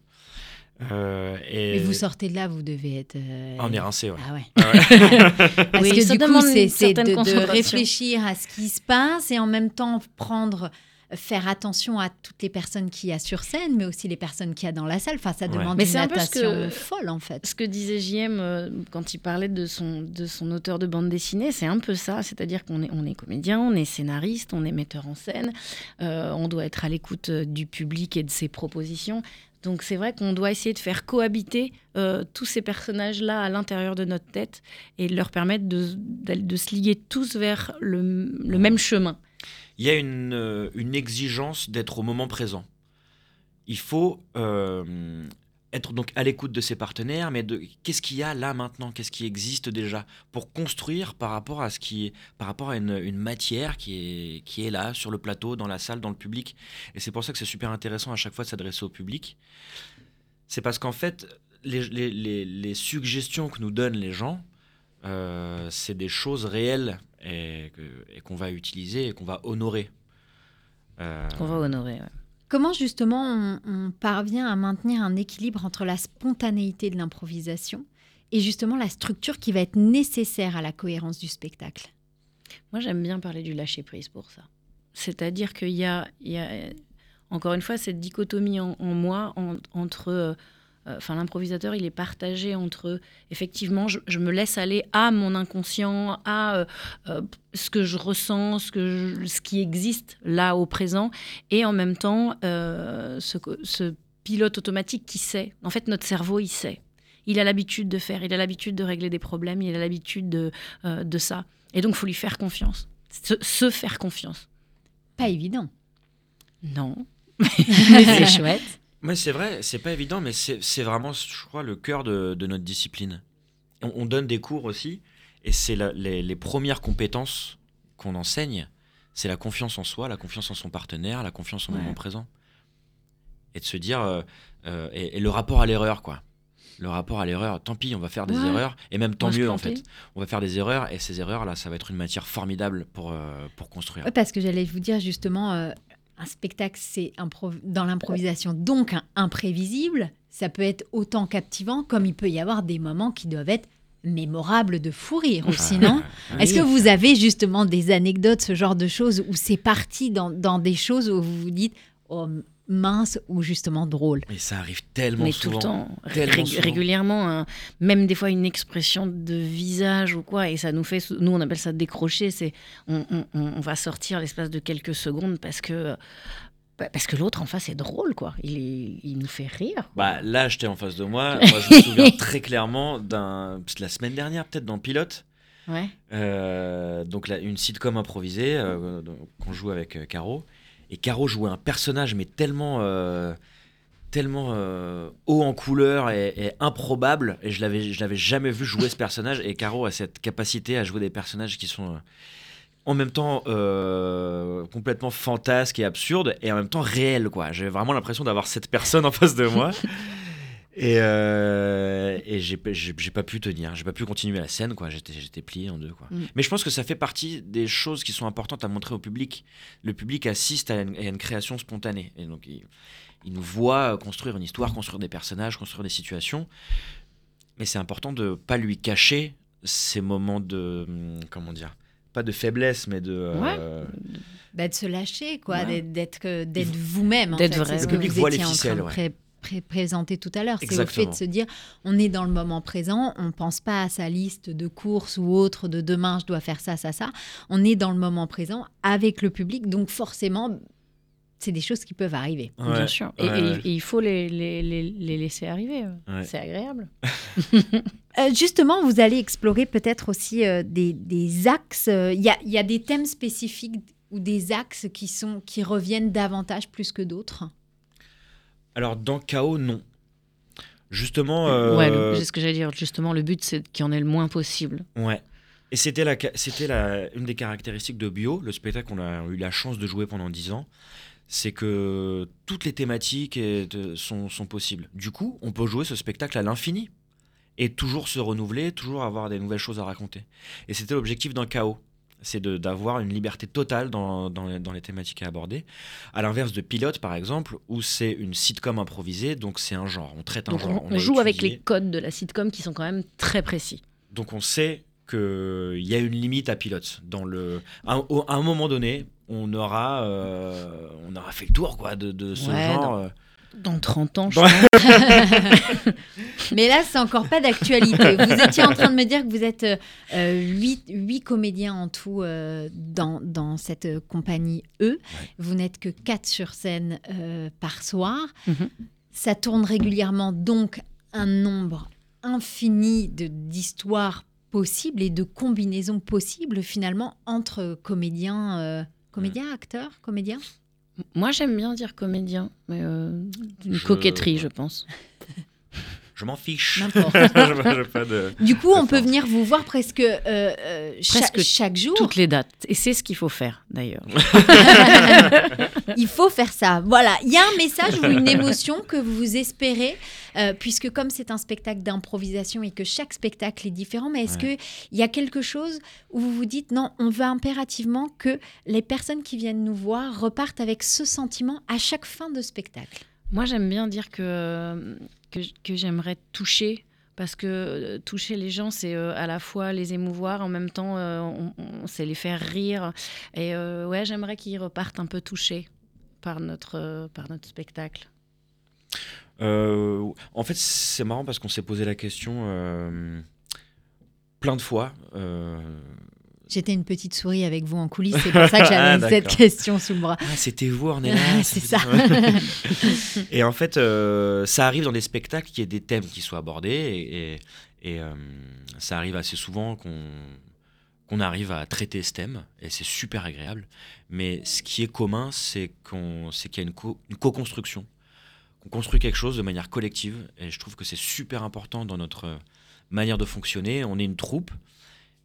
Euh, et Mais vous sortez de là, vous devez être. euh, Ah, on est rincé, ouais. Ah ouais. Ouais. Parce Oui, que ça du coup, c'est de, de réfléchir à ce qui se passe et en même temps prendre, faire attention à toutes les personnes qu'il y a sur scène, mais aussi les personnes qu'il y a dans la salle. Enfin, ça Ouais. demande Mais une c'est un peu ce natation que- folle en fait. Ce que disait JM euh, quand il parlait de son, de son auteur de bande dessinée, c'est un peu ça. C'est-à-dire qu'on est, on est comédien, on est scénariste, on est metteur en scène, euh, on doit être à l'écoute euh, du public et de ses propositions. Donc c'est vrai qu'on doit essayer de faire cohabiter euh, tous ces personnages-là à l'intérieur de notre tête et de leur permettre de, de se lier tous vers le, le même chemin. Il y a une, euh, une exigence d'être au moment présent. Il faut euh, être donc à l'écoute de ses partenaires, mais qu'est-ce qu'il y a là maintenant, qu'est-ce qui existe déjà, pour construire par rapport à ce qui par rapport à une, matière qui est, qui est là sur le plateau, dans la salle, dans le public? Et c'est pour ça que c'est super intéressant à chaque fois de s'adresser au public. C'est parce qu'en fait, les suggestions que nous donnent les gens, euh, c'est des choses réelles et qu'on va utiliser et qu'on va honorer. Euh, On va honorer. ouais. Comment justement on, on parvient à maintenir un équilibre entre la spontanéité de l'improvisation et justement la structure qui va être nécessaire à la cohérence du spectacle? Moi, j'aime bien parler du lâcher-prise pour ça. C'est-à-dire qu'il y a, il y a, encore une fois, cette dichotomie en, en moi en- entre. euh, Enfin, l'improvisateur, il est partagé entre effectivement, je, je me laisse aller à mon inconscient, à euh, euh, ce que je ressens, ce, que je- ce qui existe là au présent, et en même temps, euh, ce, pilote automatique qui sait. En fait, notre cerveau, il sait. Il a l'habitude de faire, il a l'habitude de régler des problèmes, il a l'habitude de, euh, de ça. Et donc, il faut lui faire confiance. Se, se faire confiance. Pas évident. Non. Mais c'est chouette. Mais c'est vrai, c'est pas évident, mais c'est vraiment, je crois, le cœur de, de notre discipline. On, on donne des cours aussi, et c'est les, les premières compétences qu'on enseigne, c'est la confiance en soi, la confiance en son partenaire, la confiance au Ouais. moment présent. Et de se dire, euh, euh, et, et le rapport à l'erreur, quoi. Le rapport à l'erreur, tant pis, on va faire des Ouais. erreurs, et même tant mieux, en fait. On va faire des erreurs, et ces erreurs-là, ça va être une matière formidable pour, euh, pour construire. Parce que j'allais vous dire justement, euh, un spectacle, c'est dans l'improvisation, donc un- imprévisible. Ça peut être autant captivant comme il peut y avoir des moments qui doivent être mémorables de fou rire aussi, non Ah, Est-ce que vous avez justement des anecdotes, ce genre de choses, où c'est parti dans, dans des choses où vous vous dites oh, mince ou justement drôle Mais ça arrive tellement Mais souvent. tout le temps, tellement rég- souvent. régulièrement, hein. même des fois une expression de visage ou quoi, et ça nous fait, nous on appelle ça décrocher, c'est on, on- on- on va sortir l'espace de quelques secondes parce que bah, parce que l'autre en face est drôle quoi, il, est- il nous fait rire. Bah là, j'étais en face de moi. Moi, je me souviens très clairement d'un. La semaine dernière, peut-être dans Pilote. Ouais. euh, donc, là, une sitcom improvisée euh, qu'on joue avec euh, Caro. Et Caro jouait un personnage, mais tellement. euh, tellement euh, haut en couleur et, improbable. Et je l'avais je l'avais jamais vu jouer ce personnage. Et Caro a cette capacité à jouer des personnages qui sont euh, en même temps complètement fantasques et absurdes et en même temps réels quoi. J'avais vraiment l'impression d'avoir cette personne en face de moi et, euh, et j'ai pas pu tenir j'ai pas pu continuer la scène quoi j'étais plié en deux quoi Mm. mais je pense que ça fait partie des choses qui sont importantes à montrer au public le public assiste à une, à une création spontanée et donc il, il nous voit construire une histoire construire des personnages construire des situations mais c'est important de pas lui cacher ces moments de hum, comment dire pas de faiblesse mais de euh, Bah, De se lâcher, quoi, Ouais. d'être- d'être vous-même. D'être vrai. Le public voit les ficelles, ouais. Pré- pré- présenter tout à l'heure. C'est au fait de se dire, on est dans le moment présent, on pense pas à sa liste de courses ou autre, de demain je dois faire ça, ça, ça. On est dans le moment présent avec le public, donc forcément, c'est des choses qui peuvent arriver. ouais, Bien sûr. Et, ouais, et- ouais. et il faut les, les, les- les laisser arriver. Ouais. C'est agréable. Euh, justement, vous allez explorer peut-être aussi euh, des, des axes. euh, Il y, a, il y a des thèmes spécifiques ou des axes qui, sont, qui reviennent davantage plus que d'autres? Alors dans Chaos, non. Justement. Ouais, euh, c'est ce que j'allais dire. Justement, le but, c'est qu'il y en ait le moins possible. Ouais. Et c'était la, c'était la, une des caractéristiques de Bio, le spectacle qu'on a eu la chance de jouer pendant 10 ans, c'est que toutes les thématiques est- sont, sont possibles. Du coup, on peut jouer ce spectacle à l'infini et toujours se renouveler, toujours avoir des nouvelles choses à raconter. Et c'était l'objectif d'un chaos. C'est d'avoir une liberté totale dans, dans les, dans les thématiques à aborder. À l'inverse de Pilote, par exemple, où c'est une sitcom improvisée, donc c'est un genre. On traite un Donc, genre. on, on joue avec les codes de la sitcom qui sont quand même très précis. Donc on sait qu'il y a une limite à pilote. Dans le, à, un moment donné, on aura, euh, on aura fait le tour quoi, de, de ce Ouais, genre. euh. Dans 30 ans, je pense. Mais là, c'est encore pas d'actualité. Vous étiez en train de me dire que vous êtes euh, euh, huit, huit comédiens en tout euh, dans, dans cette euh, compagnie E. Vous n'êtes que quatre sur scène euh, par soir. Mhm. Ça tourne régulièrement, donc un nombre infini d'histoires possibles et de combinaisons possibles finalement entre comédiens, euh, comédiens, acteurs, comédiens? Moi, j'aime bien dire comédien, mais euh, d'une Je- coquetterie, je pense. Je m'en fiche. N'importe. Je- j'ai pas de- Du coup, on peut D'accord. venir vous voir presque, euh, euh, cha- Presque chaque jour. Toutes les dates. Et c'est ce qu'il faut faire, d'ailleurs. Il faut faire ça. Voilà, il y a un message ou une émotion que vous espérez, euh, puisque comme c'est un spectacle d'improvisation et que chaque spectacle est différent, mais est-ce Ouais. qu'il y a quelque chose où vous vous dites non, on veut impérativement que les personnes qui viennent nous voir repartent avec ce sentiment à chaque fin de spectacle? Moi, j'aime bien dire que, que, que j'aimerais toucher. Parce que euh, toucher les gens, c'est euh, à la fois les émouvoir, en même temps, euh, on, on- c'est les faire rire. Et euh, ouais, j'aimerais qu'ils repartent un peu touchés par notre, euh, par notre spectacle. Euh, en fait, c'est marrant parce qu'on s'est posé la question euh, plein de fois. J'étais une petite souris avec vous en coulisses, c'est pour ça que Ah, j'avais cette d'accord. question sous le bras. Ah, c'était vous, Ornella C'est fait- ça. et en fait, euh, ça arrive dans des spectacles qu'il y ait des thèmes qui soient abordés. Et, et- et, euh, ça arrive assez souvent qu'on qu'on arrive à traiter ce thème. Et c'est super agréable. Mais ce qui est commun, c'est qu'on c'est qu'il y a une co- une co-construction. qu'on construit quelque chose de manière collective. Et je trouve que c'est super important dans notre euh, manière de fonctionner. On est une troupe.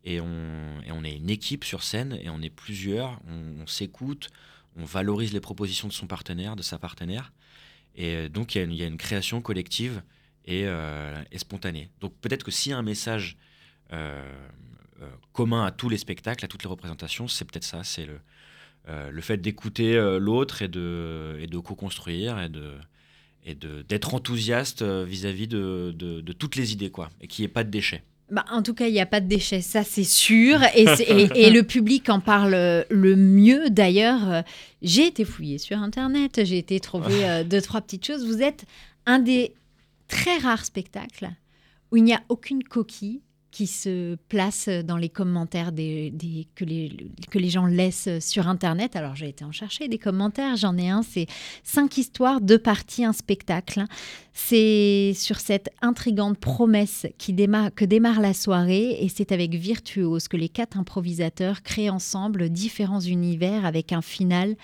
Et on, est une équipe sur scène et on est plusieurs, on, s'écoute, on valorise les propositions de son partenaire, de sa partenaire. Et euh, donc, il y, a une- création collective et, euh, spontanée. Donc, peut-être que s'il y a un message euh, commun à tous les spectacles, à toutes les représentations, c'est peut-être ça c'est le, fait d'écouter l'autre et de, co-construire et d'être enthousiaste vis-à-vis de toutes les idées, quoi, et qu'il n'y ait pas de déchets. Bah, en tout cas, il n'y a pas de déchets, ça c'est sûr. Et, le public en parle euh, le mieux. D'ailleurs, euh, j'ai été fouillée sur Internet, j'ai été trouver euh, deux, trois petites choses. Vous êtes un des très rares spectacles où il n'y a aucune coquille qui se place dans les commentaires que, les, gens laissent sur Internet. Alors j'ai été en chercher des commentaires, j'en ai un, c'est cinq histoires, deux parties, un spectacle. C'est sur cette intrigante promesse que démarre la soirée et c'est avec Virtuose que les quatre improvisateurs créent ensemble différents univers avec un final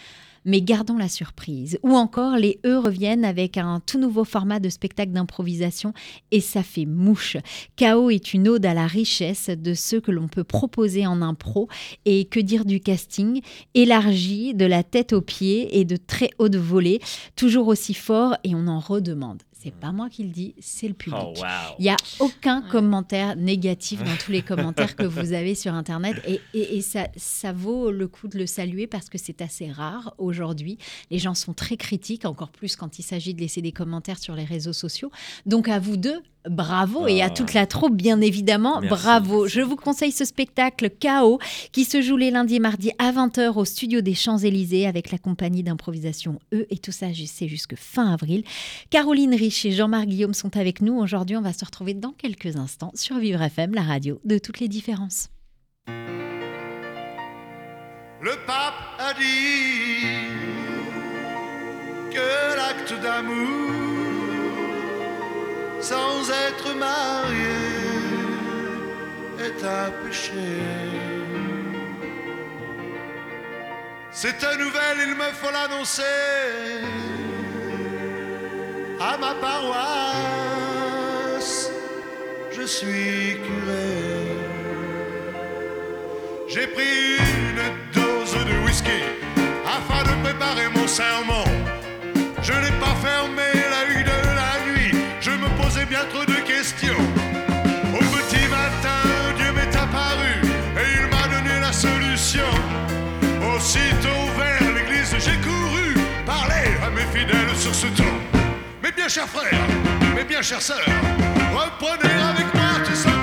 mais gardons la surprise. Ou encore, les E reviennent avec un tout nouveau format de spectacle d'improvisation et ça fait mouche. Chaos est une ode à la richesse de ce que l'on peut proposer en impro et que dire du casting? Élargi de la tête aux pieds et de très haute volée, toujours aussi fort et on en redemande. C'est pas moi qui le dis, c'est le public. Oh, wow. Il n'y a aucun commentaire négatif dans tous les commentaires que vous avez sur Internet et, et- et ça, ça vaut le coup de le saluer parce que c'est assez rare aujourd'hui. Les gens sont très critiques, encore plus quand il s'agit de laisser des commentaires sur les réseaux sociaux. Donc à vous deux, bravo et à Ah. toute la troupe, bien évidemment, Merci. bravo. Je vous conseille ce spectacle Chaos qui se joue les lundis et mardis à 20h au studio des Champs-Élysées avec la compagnie d'improvisation E et tout ça, c'est jusque fin avril. Caroline Rich et Jean-Marc Guillaume sont avec nous. Aujourd'hui, on va se retrouver dans quelques instants sur Vivre FM, la radio de toutes les différences. Le pape a dit que l'acte d'amour sans être marié est un péché. Cette nouvelle, il me faut l'annoncer à ma paroisse. suis curé. J'ai pris une dose de whisky afin de préparer mon sermon. Je n'ai pas fermé de questions. Au petit matin, Dieu m'est apparu et il m'a donné la solution. Aussitôt vers l'église, j'ai couru parler à mes fidèles sur ce ton. Mes bien chers frères, mes bien chères sœurs, reprenez avec moi tout ce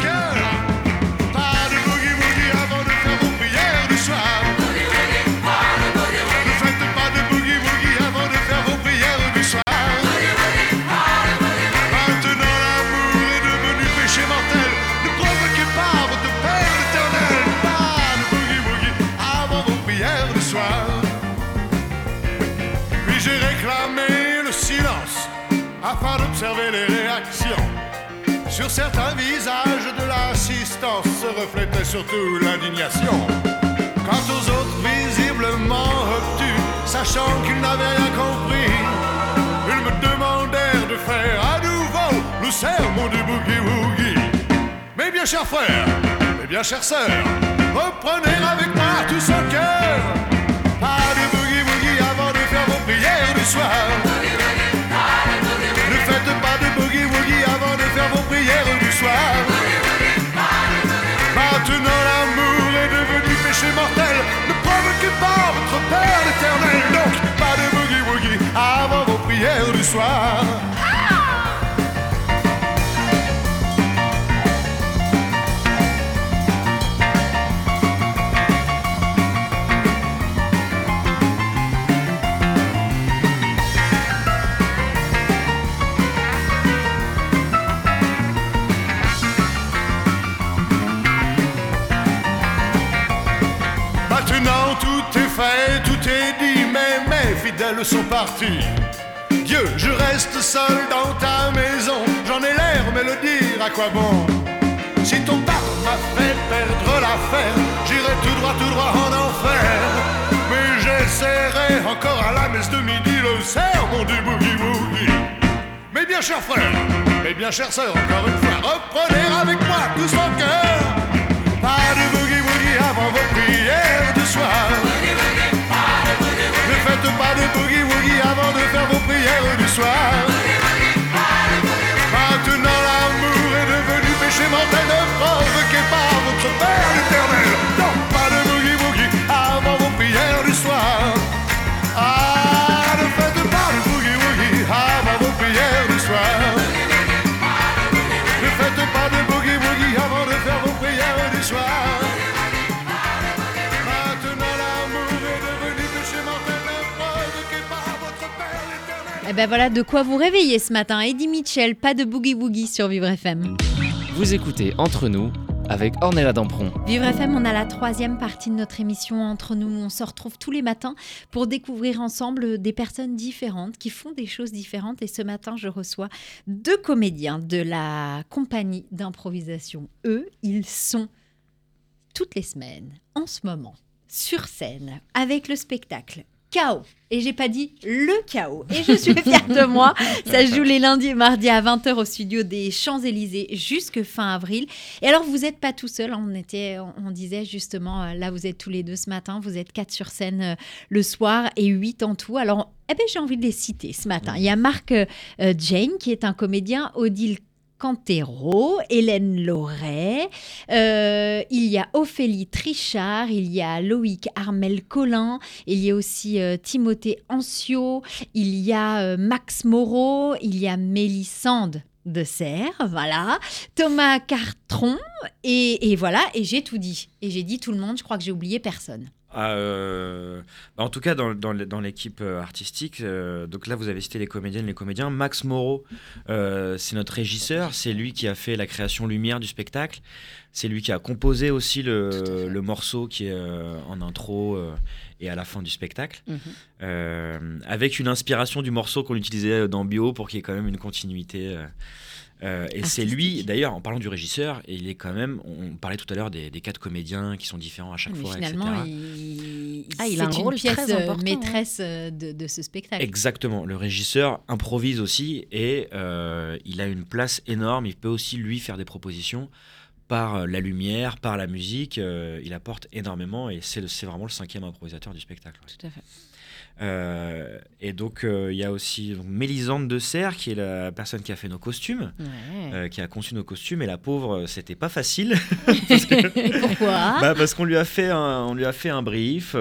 afin d'observer les réactions. Sur certains visages de l'assistance se reflétait surtout l'indignation. Quant aux autres visiblement obtus, sachant qu'ils n'avaient rien compris, ils me demandèrent de faire à nouveau le sermon du boogie woogie. Mes bien chers frères, mes bien chères sœurs, reprenez avec moi tout ce cœur. Pas de boogie woogie avant de faire vos prières du soir. Avant de faire vos prières du soir. Maintenant l'amour est devenu péché mortel. Ne provoquez pas votre Père éternel. Donc pas de boogie woogie avant vos prières du soir. Sont partis. Dieu, je reste seul dans ta maison, j'en ai l'air, mais le dire à quoi bon? Si ton père m'a fait perdre l'affaire, j'irai tout droit, tout droit en enfer. Mais j'essaierai encore à la messe de midi le sermon du boogie woogie. Mes bien chers frères, mes bien chères sœurs, encore une fois, reprenez avec moi tout son cœur. Pas de boogie woogie avant vos prières du soir. De boogie avant de faire vos prières du soir. Maintenant l'amour est devenu péché mortel, ne provoquez pas l'éternel. Eh ben voilà de quoi vous réveiller ce matin. Eddie Mitchell, pas de boogie woogie sur Vivre FM. Vous écoutez Entre nous avec Ornella Dampron. Vivre FM, on a la troisième partie de notre émission Entre nous. On se retrouve tous les matins pour découvrir ensemble des personnes différentes qui font des choses différentes. Et ce matin, je reçois deux comédiens de la compagnie d'improvisation. Eux, ils sont toutes les semaines, en ce moment, sur scène, avec le spectacle Chaos. Et j'ai pas dit le chaos. Et je suis fière de moi. Ça joue les lundis et mardis à 20h au studio des Champs-Élysées jusque fin avril. Et alors, vous n'êtes pas tout seul. On, était, on disait justement, euh, là, vous êtes tous les deux ce matin. Vous êtes quatre sur scène euh, le soir et huit en tout. Alors, eh ben, j'ai envie de les citer ce matin. Il y a Marc euh, Jane, qui est un comédien, Odile Cantero, Hélène Loret, euh, il y a Ophélie Trichard, il y a Loïc Armel-Collin, il y a aussi euh, Timothée Ancio, il y a euh, Max Moreau, il y a Mélissande de Serre, voilà, Thomas Cartron, et, et voilà, et j'ai tout dit. Et j'ai dit tout le monde, je crois que j'ai oublié personne. Euh, bah, en tout cas, dans, dans, dans l'équipe euh, artistique, euh, donc là, vous avez cité les comédiennes, les comédiens. Max Moreau, euh, c'est notre régisseur. C'est lui qui a fait la création lumière du spectacle. C'est lui qui a composé aussi le, le morceau qui est en intro et à la fin du spectacle. Mhm. Avec une inspiration du morceau qu'on utilisait dans Bio pour qu'il y ait quand même une continuité. Euh, et c'est lui, d'ailleurs, en parlant du régisseur, il est quand même, on parlait tout à l'heure des, des quatre comédiens qui sont différents à chaque Mais fois, finalement, etc. il, Ah, il a un une rôle pièce très important, maîtresse euh, de, de ce spectacle. Exactement. Le régisseur improvise aussi et euh, il a une place énorme. Il peut aussi lui faire des propositions par la lumière, par la musique. euh, il apporte énormément et c'est vraiment le cinquième improvisateur du spectacle. ouais. Tout à fait. Euh, et donc euh, il y a aussi donc, Mélisande de Serres qui est la personne qui a fait nos costumes, Ouais. euh, qui a conçu nos costumes. Et la pauvre, c'était pas facile. Pourquoi? Bah, parce qu'on lui a fait un, on lui a fait un brief, elle,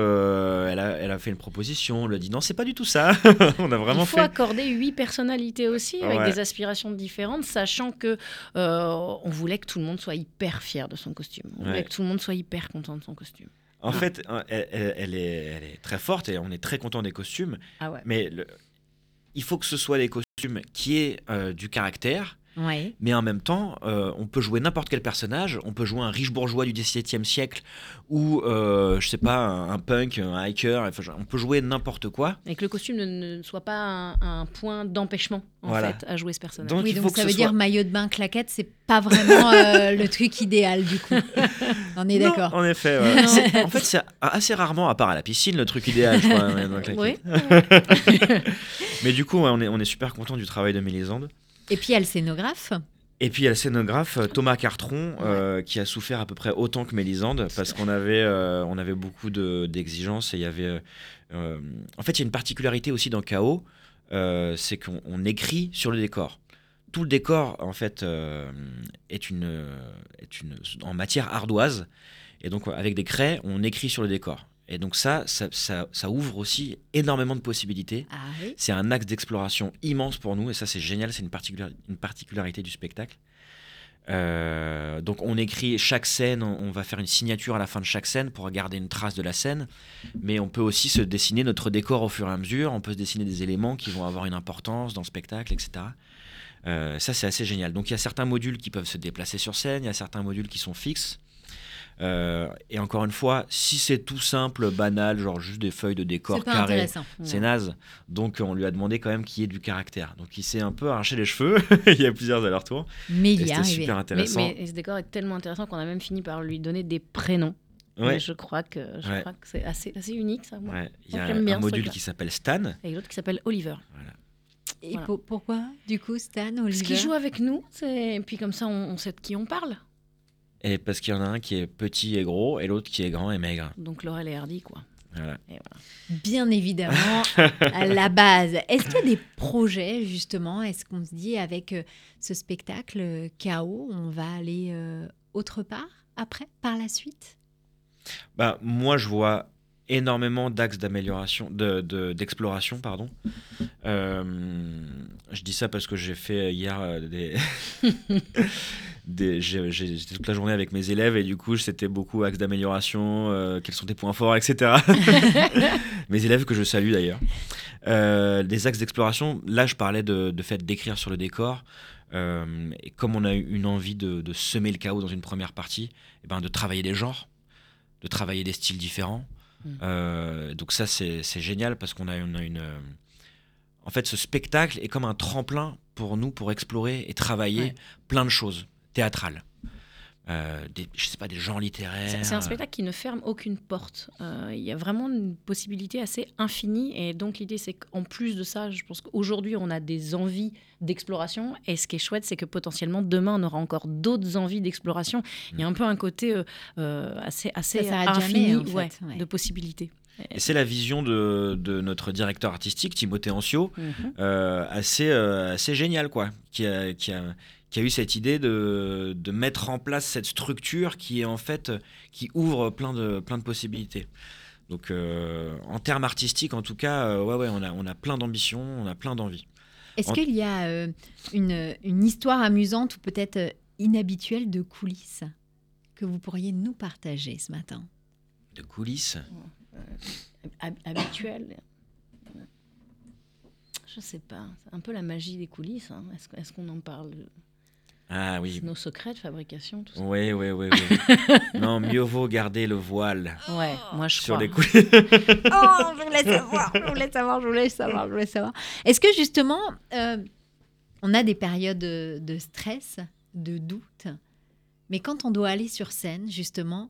a, elle a fait une proposition, on lui a dit non c'est pas du tout ça. on a vraiment Il faut fait. accorder huit personnalités aussi, avec Ouais. des aspirations différentes, sachant que on voulait que tout le monde soit hyper fier de son costume. On Ouais. voulait que tout le monde soit hyper content de son costume. En fait, elle, elle- elle est, elle est très forte et on est très content des costumes, Ah ouais. mais le- il faut que ce soit des costumes qui aient euh, du caractère. Ouais. Mais en même temps, euh, on peut jouer n'importe quel personnage. On peut jouer un riche bourgeois du XVIIe siècle ou, euh, je sais pas, un, un punk, un hiker. Enfin, on peut jouer n'importe quoi. Et que le costume ne, ne soit pas un, un point d'empêchement en Voilà. fait à jouer ce personnage. Donc, oui, il donc que ça veut soit- dire maillot de bain claquette, c'est pas vraiment euh, le truc idéal du coup. On est d'accord. En effet. ouais. En fait, c'est assez rarement, à part à la piscine, le truc idéal, je crois. Oui. Mais du coup, ouais, on, est, on est super content du travail de Mélisande. Et puis il y a le scénographe. Et puis il y a le scénographe euh, Thomas Cartron euh, qui a souffert à peu près autant que Mélisande parce qu'on avait, euh, on avait beaucoup de- d'exigences et il y avait. euh, en fait, il y a une particularité aussi dans Chaos, c'est qu'on on écrit sur le décor. Tout le décor en fait est une, est une en matière ardoise et donc avec des craies on écrit sur le décor. Et donc ça, ça, ça, ça ouvre aussi énormément de possibilités. Ah oui. C'est un axe d'exploration immense pour nous et ça c'est génial, c'est une, particular- une particularité du spectacle. Euh, donc on écrit chaque scène, on, on va faire une signature à la fin de chaque scène pour garder une trace de la scène, mais on peut aussi se dessiner notre décor au fur et à mesure, on peut se dessiner des éléments qui vont avoir une importance dans le spectacle, etc. Euh, ça c'est assez génial. Donc il y a certains modules qui peuvent se déplacer sur scène, il y a certains modules qui sont fixes. Euh, et encore une fois, si c'est tout simple, banal, genre juste des feuilles de décor carrées, c'est naze. Donc on lui a demandé quand même qu'il y ait du caractère. Donc il s'est un peu arraché les cheveux. il y a plusieurs allers-retours. Mais Et il y a super Mais, intéressant. mais ce décor est tellement intéressant qu'on a même fini par lui donner des prénoms. Ouais. Et je crois que, je Ouais. crois que c'est assez, assez unique ça. Ouais, Il y a un, module qui s'appelle Stan. Et l'autre qui s'appelle Oliver. Et Voilà. pour- pourquoi du coup Stan Oliver? Qui joue avec nous, et puis comme ça on, on sait de qui on parle. Et parce qu'il y en a un qui est petit et gros et l'autre qui est grand et maigre. Donc Laurel et Hardy quoi. Voilà. Et voilà. Bien évidemment, à la base. Est-ce qu'il y a des projets, justement? Est-ce qu'on se dit, avec euh, ce spectacle euh, Chaos, on va aller euh, autre part après, par la suite? Bah, moi, je vois énormément d'axes d'amélioration, de- de- d'exploration, pardon. Euh, je dis ça parce que j'ai fait hier euh, des. J'étais toute la journée avec mes élèves et du coup, c'était beaucoup axes d'amélioration, euh, quels sont tes points forts, etc. mes élèves que je salue d'ailleurs. Des axes d'exploration, là, je parlais de, de fait d'écrire sur le décor. Et comme on a eu une envie de, de semer le chaos dans une première partie, eh ben, de travailler des genres, de travailler des styles différents. Mm. Euh, donc ça, c'est génial parce qu'on a, on a une... euh, En fait, ce spectacle est comme un tremplin pour nous pour explorer et travailler Ouais. plein de choses théâtrales. Euh, des, je sais pas, des genres littéraires. C'est un spectacle qui ne ferme aucune porte. Euh, Il y a vraiment une possibilité assez infinie. Et donc, l'idée, c'est qu'en plus de ça, je pense qu'aujourd'hui, on a des envies d'exploration. Et ce qui est chouette, c'est que potentiellement, demain, on aura encore d'autres envies d'exploration. Il y a un peu un côté euh, euh, assez, assez Ça infini jamais, en fait, ouais, ouais. de possibilités. Et c'est la vision de, de notre directeur artistique, Timothée Ancio, Mhm. euh, assez, euh, assez génial, quoi, qui a, qui a, qui a eu cette idée de, de mettre en place cette structure qui est en fait, qui ouvre plein de, plein de possibilités. Donc, euh, en termes artistiques, en tout cas, euh, ouais, ouais, on a, on a plein d'ambitions, on a plein d'envies. Est-ce En- qu'il y a euh, une, une histoire amusante ou peut-être inhabituelle de coulisses que vous pourriez nous partager ce matin? De coulisses? Hab- Habituel. Je sais pas. C'est un peu la magie des coulisses. hein. Est-ce est-ce qu'on en parle? Ah oui. Nos secrets de fabrication, tout ça. Oui, oui, oui. oui. non, mieux vaut garder le voile Ouais, moi je sur crois. les coulisses. Oh, je voulais savoir, je voulais savoir, je voulais savoir, je voulais savoir. Est-ce que justement, euh, on a des périodes de, de stress, de doute, mais quand on doit aller sur scène, justement,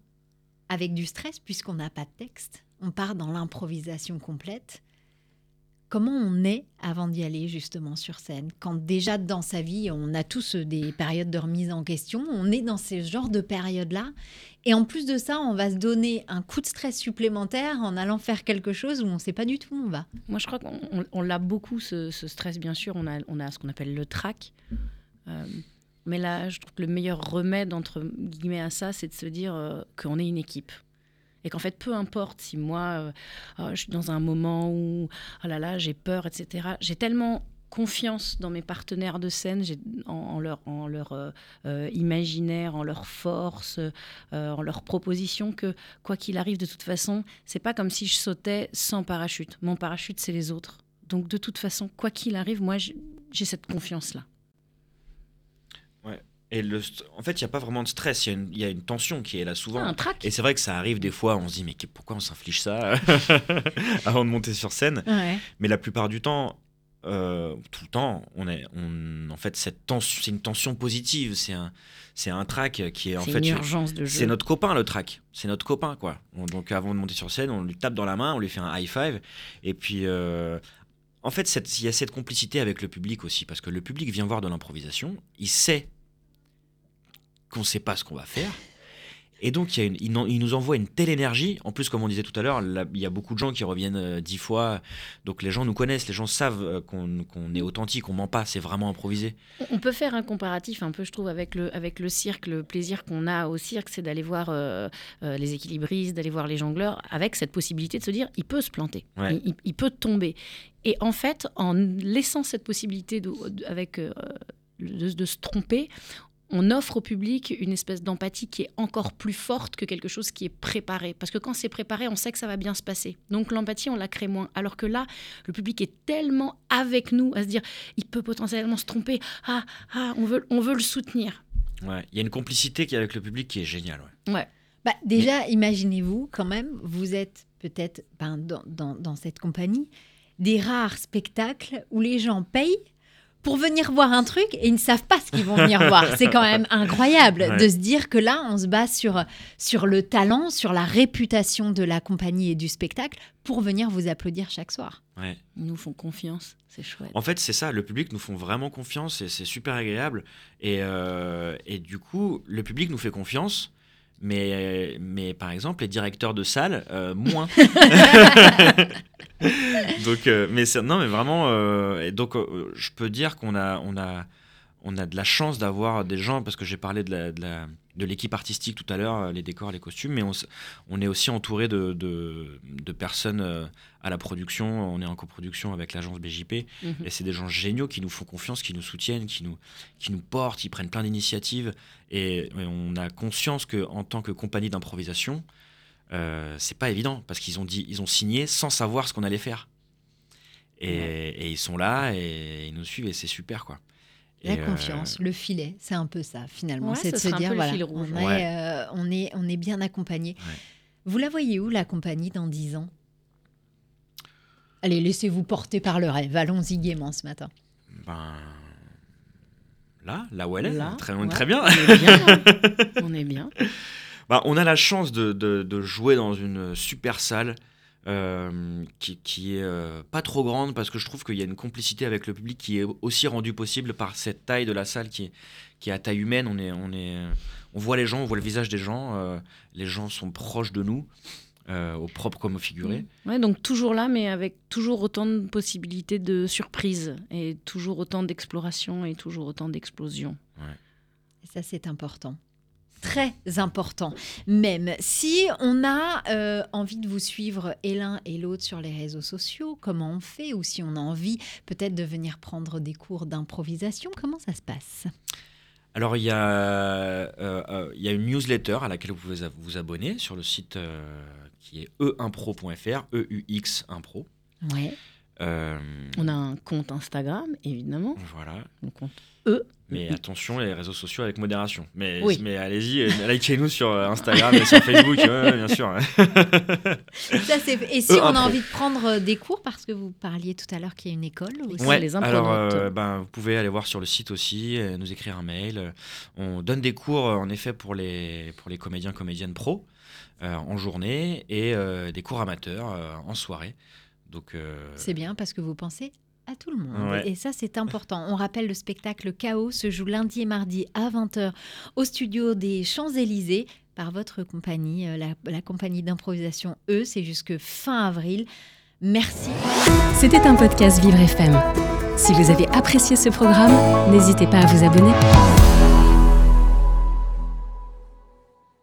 avec du stress, puisqu'on n'a pas de texte, on part dans l'improvisation complète. Comment on est avant d'y aller justement sur scène? Quand déjà dans sa vie, on a tous des périodes de remise en question, on est dans ce genre de période-là. Et en plus de ça, on va se donner un coup de stress supplémentaire en allant faire quelque chose où on ne sait pas du tout où on va. Moi, je crois qu'on on- on l'a beaucoup, ce, ce stress, bien sûr. On a, on a ce qu'on appelle le trac. Euh, mais là, je trouve que le meilleur remède, entre guillemets, à ça, c'est de se dire euh, qu'on est une équipe. Et qu'en fait, peu importe si moi, euh, oh, je suis dans un moment où, oh là là, j'ai peur, etc. J'ai tellement confiance dans mes partenaires de scène, en, en leur, leur euh, euh, imaginaire, en leur force, en leurs propositions, que quoi qu'il arrive, de toute façon, c'est pas comme si je sautais sans parachute. Mon parachute, c'est les autres. Donc, de toute façon, quoi qu'il arrive, moi, j'ai cette confiance-là. Et le en fait, il n'y a pas vraiment de stress, il y, a une- il y a une tension qui est là souvent. Ah, un trac. Et c'est vrai que ça arrive des fois, on se dit, mais qu- pourquoi on s'inflige ça avant de monter sur scène? Mais la plupart du temps, euh, tout le temps, on est, on, en fait, cette tension, c'est une tension positive, c'est un, c'est un track qui est en C'est fait, une urgence de jeu. c'est notre copain le track, c'est notre copain quoi. On- donc avant de monter sur scène, on lui tape dans la main, on lui fait un high five, et puis euh, en fait, il y a cette complicité avec le public aussi, parce que le public vient voir de l'improvisation, il sait qu'on sait pas ce qu'on va faire. Et donc, il, y a une- il n'en- il nous envoie une telle énergie. En plus, comme on disait tout à l'heure, il y a beaucoup de gens qui reviennent euh, dix fois. Donc, les gens nous connaissent, les gens savent euh, qu'on est authentique, qu'on ment pas, c'est vraiment improvisé. On peut faire un comparatif un peu, je trouve, avec le, avec le cirque. Le plaisir qu'on a au cirque, c'est d'aller voir euh, les équilibristes, d'aller voir les jongleurs, avec cette possibilité de se dire, il peut se planter, Ouais. il, il- il peut tomber. Et en fait, en laissant cette possibilité de, de- avec, euh, de, de se tromper, on offre au public une espèce d'empathie qui est encore plus forte que quelque chose qui est préparé. Parce que quand c'est préparé, on sait que ça va bien se passer. Donc l'empathie, on la crée moins. Alors que là, le public est tellement avec nous à se dire, il peut potentiellement se tromper. Ah, ah, on veut, on veut le soutenir. Ouais. Il y a une complicité qui est avec le public qui est géniale. ouais. Ouais. Bah, déjà, imaginez-vous quand même, vous êtes peut-être ben, dans, dans- dans cette compagnie, des rares spectacles où les gens payent pour venir voir un truc et ils ne savent pas ce qu'ils vont venir voir. C'est quand même incroyable Ouais. de se dire que là, on se base sur, sur le talent, sur la réputation de la compagnie et du spectacle pour venir vous applaudir chaque soir. Ouais. Ils nous font confiance. C'est chouette. En fait, c'est ça, le public nous font vraiment confiance et c'est super agréable. Et, euh, et du coup, le public nous fait confiance. Mais, mais par exemple, les directeurs de salle, euh, moins. donc, euh, mais non, mais vraiment, euh, et donc, euh, je peux dire qu'on a, on a, on a de la chance d'avoir des gens, parce que j'ai parlé de la- de la- de l'équipe artistique tout à l'heure, euh, les décors, les costumes, mais on, est aussi entouré de, de, de personnes euh, à la production. On est en coproduction avec l'agence BJP. Mhm. Et c'est des gens géniaux qui nous font confiance, qui nous soutiennent, qui nous, qui nous portent, qui prennent plein d'initiatives. Et, et on a conscience que en tant que compagnie d'improvisation, euh, c'est pas évident parce qu'ils ont dit, ils ont signé sans savoir ce qu'on allait faire. Et, et ils sont là et ils nous suivent et c'est super quoi. La Et, euh, confiance, le filet, c'est un peu ça finalement. Ouais, c'est de se dire, voilà, fil rouge. on, est, Ouais. euh, on, est, on est bien accompagné. Ouais. Vous la voyez où, la compagnie, dans 10 ans? Allez, laissez-vous porter par le rêve. Allons-y gaiement ce matin. ben, là, là où elle est, Là, très, ouais. très bien. On est bien. hein. on est bien. Bah, on a la chance de, de- de jouer dans une super salle euh, qui, qui est euh, pas trop grande parce que je trouve qu'il y a une complicité avec le public qui est aussi rendue possible par cette taille de la salle qui est, qui est à taille humaine. On, est, on, est, on voit les gens, on voit le visage des gens. euh, les gens sont proches de nous, euh, au propre comme au figuré. Ouais, donc toujours là, mais avec toujours autant de possibilités de surprises et toujours autant d'exploration et toujours autant d'explosions. Et ça, c'est important. Très important. Même si on a euh, envie de vous suivre et l'un et l'autre sur les réseaux sociaux, comment on fait Ou si on a envie peut-être de venir prendre des cours d'improvisation, comment ça se passe? Alors, il y, a, euh, euh, il y a une newsletter à laquelle vous pouvez vous abonner sur le site euh, qui est euimpro.fr, E-U-X Impro. Ouais. Euh, On a un compte Instagram, évidemment. Voilà. Un compte Mais attention, les réseaux sociaux avec modération. Mais, Oui. mais allez-y, euh, likez-nous sur euh, Instagram et sur Facebook, ouais, bien sûr. Ça. Et si Euh, on a envie de prendre des cours, parce que vous parliez tout à l'heure qu'il y a une école aussi. Ouais. les alors euh, ben, vous pouvez aller voir sur le site aussi, nous écrire un mail. On donne des cours, en effet, pour les, pour les comédiens, comédiennes pro. euh, en journée et des cours amateurs en soirée. C'est bien parce que vous pensez à tout le monde. Ouais. Et ça, c'est important. On rappelle le spectacle Chaos se joue lundi et mardi à 20h au studio des Champs-Élysées par votre compagnie, euh, la, la compagnie d'improvisation E. C'est jusque fin avril. Merci. C'était un podcast Vivre FM. Si vous avez apprécié ce programme, n'hésitez pas à vous abonner.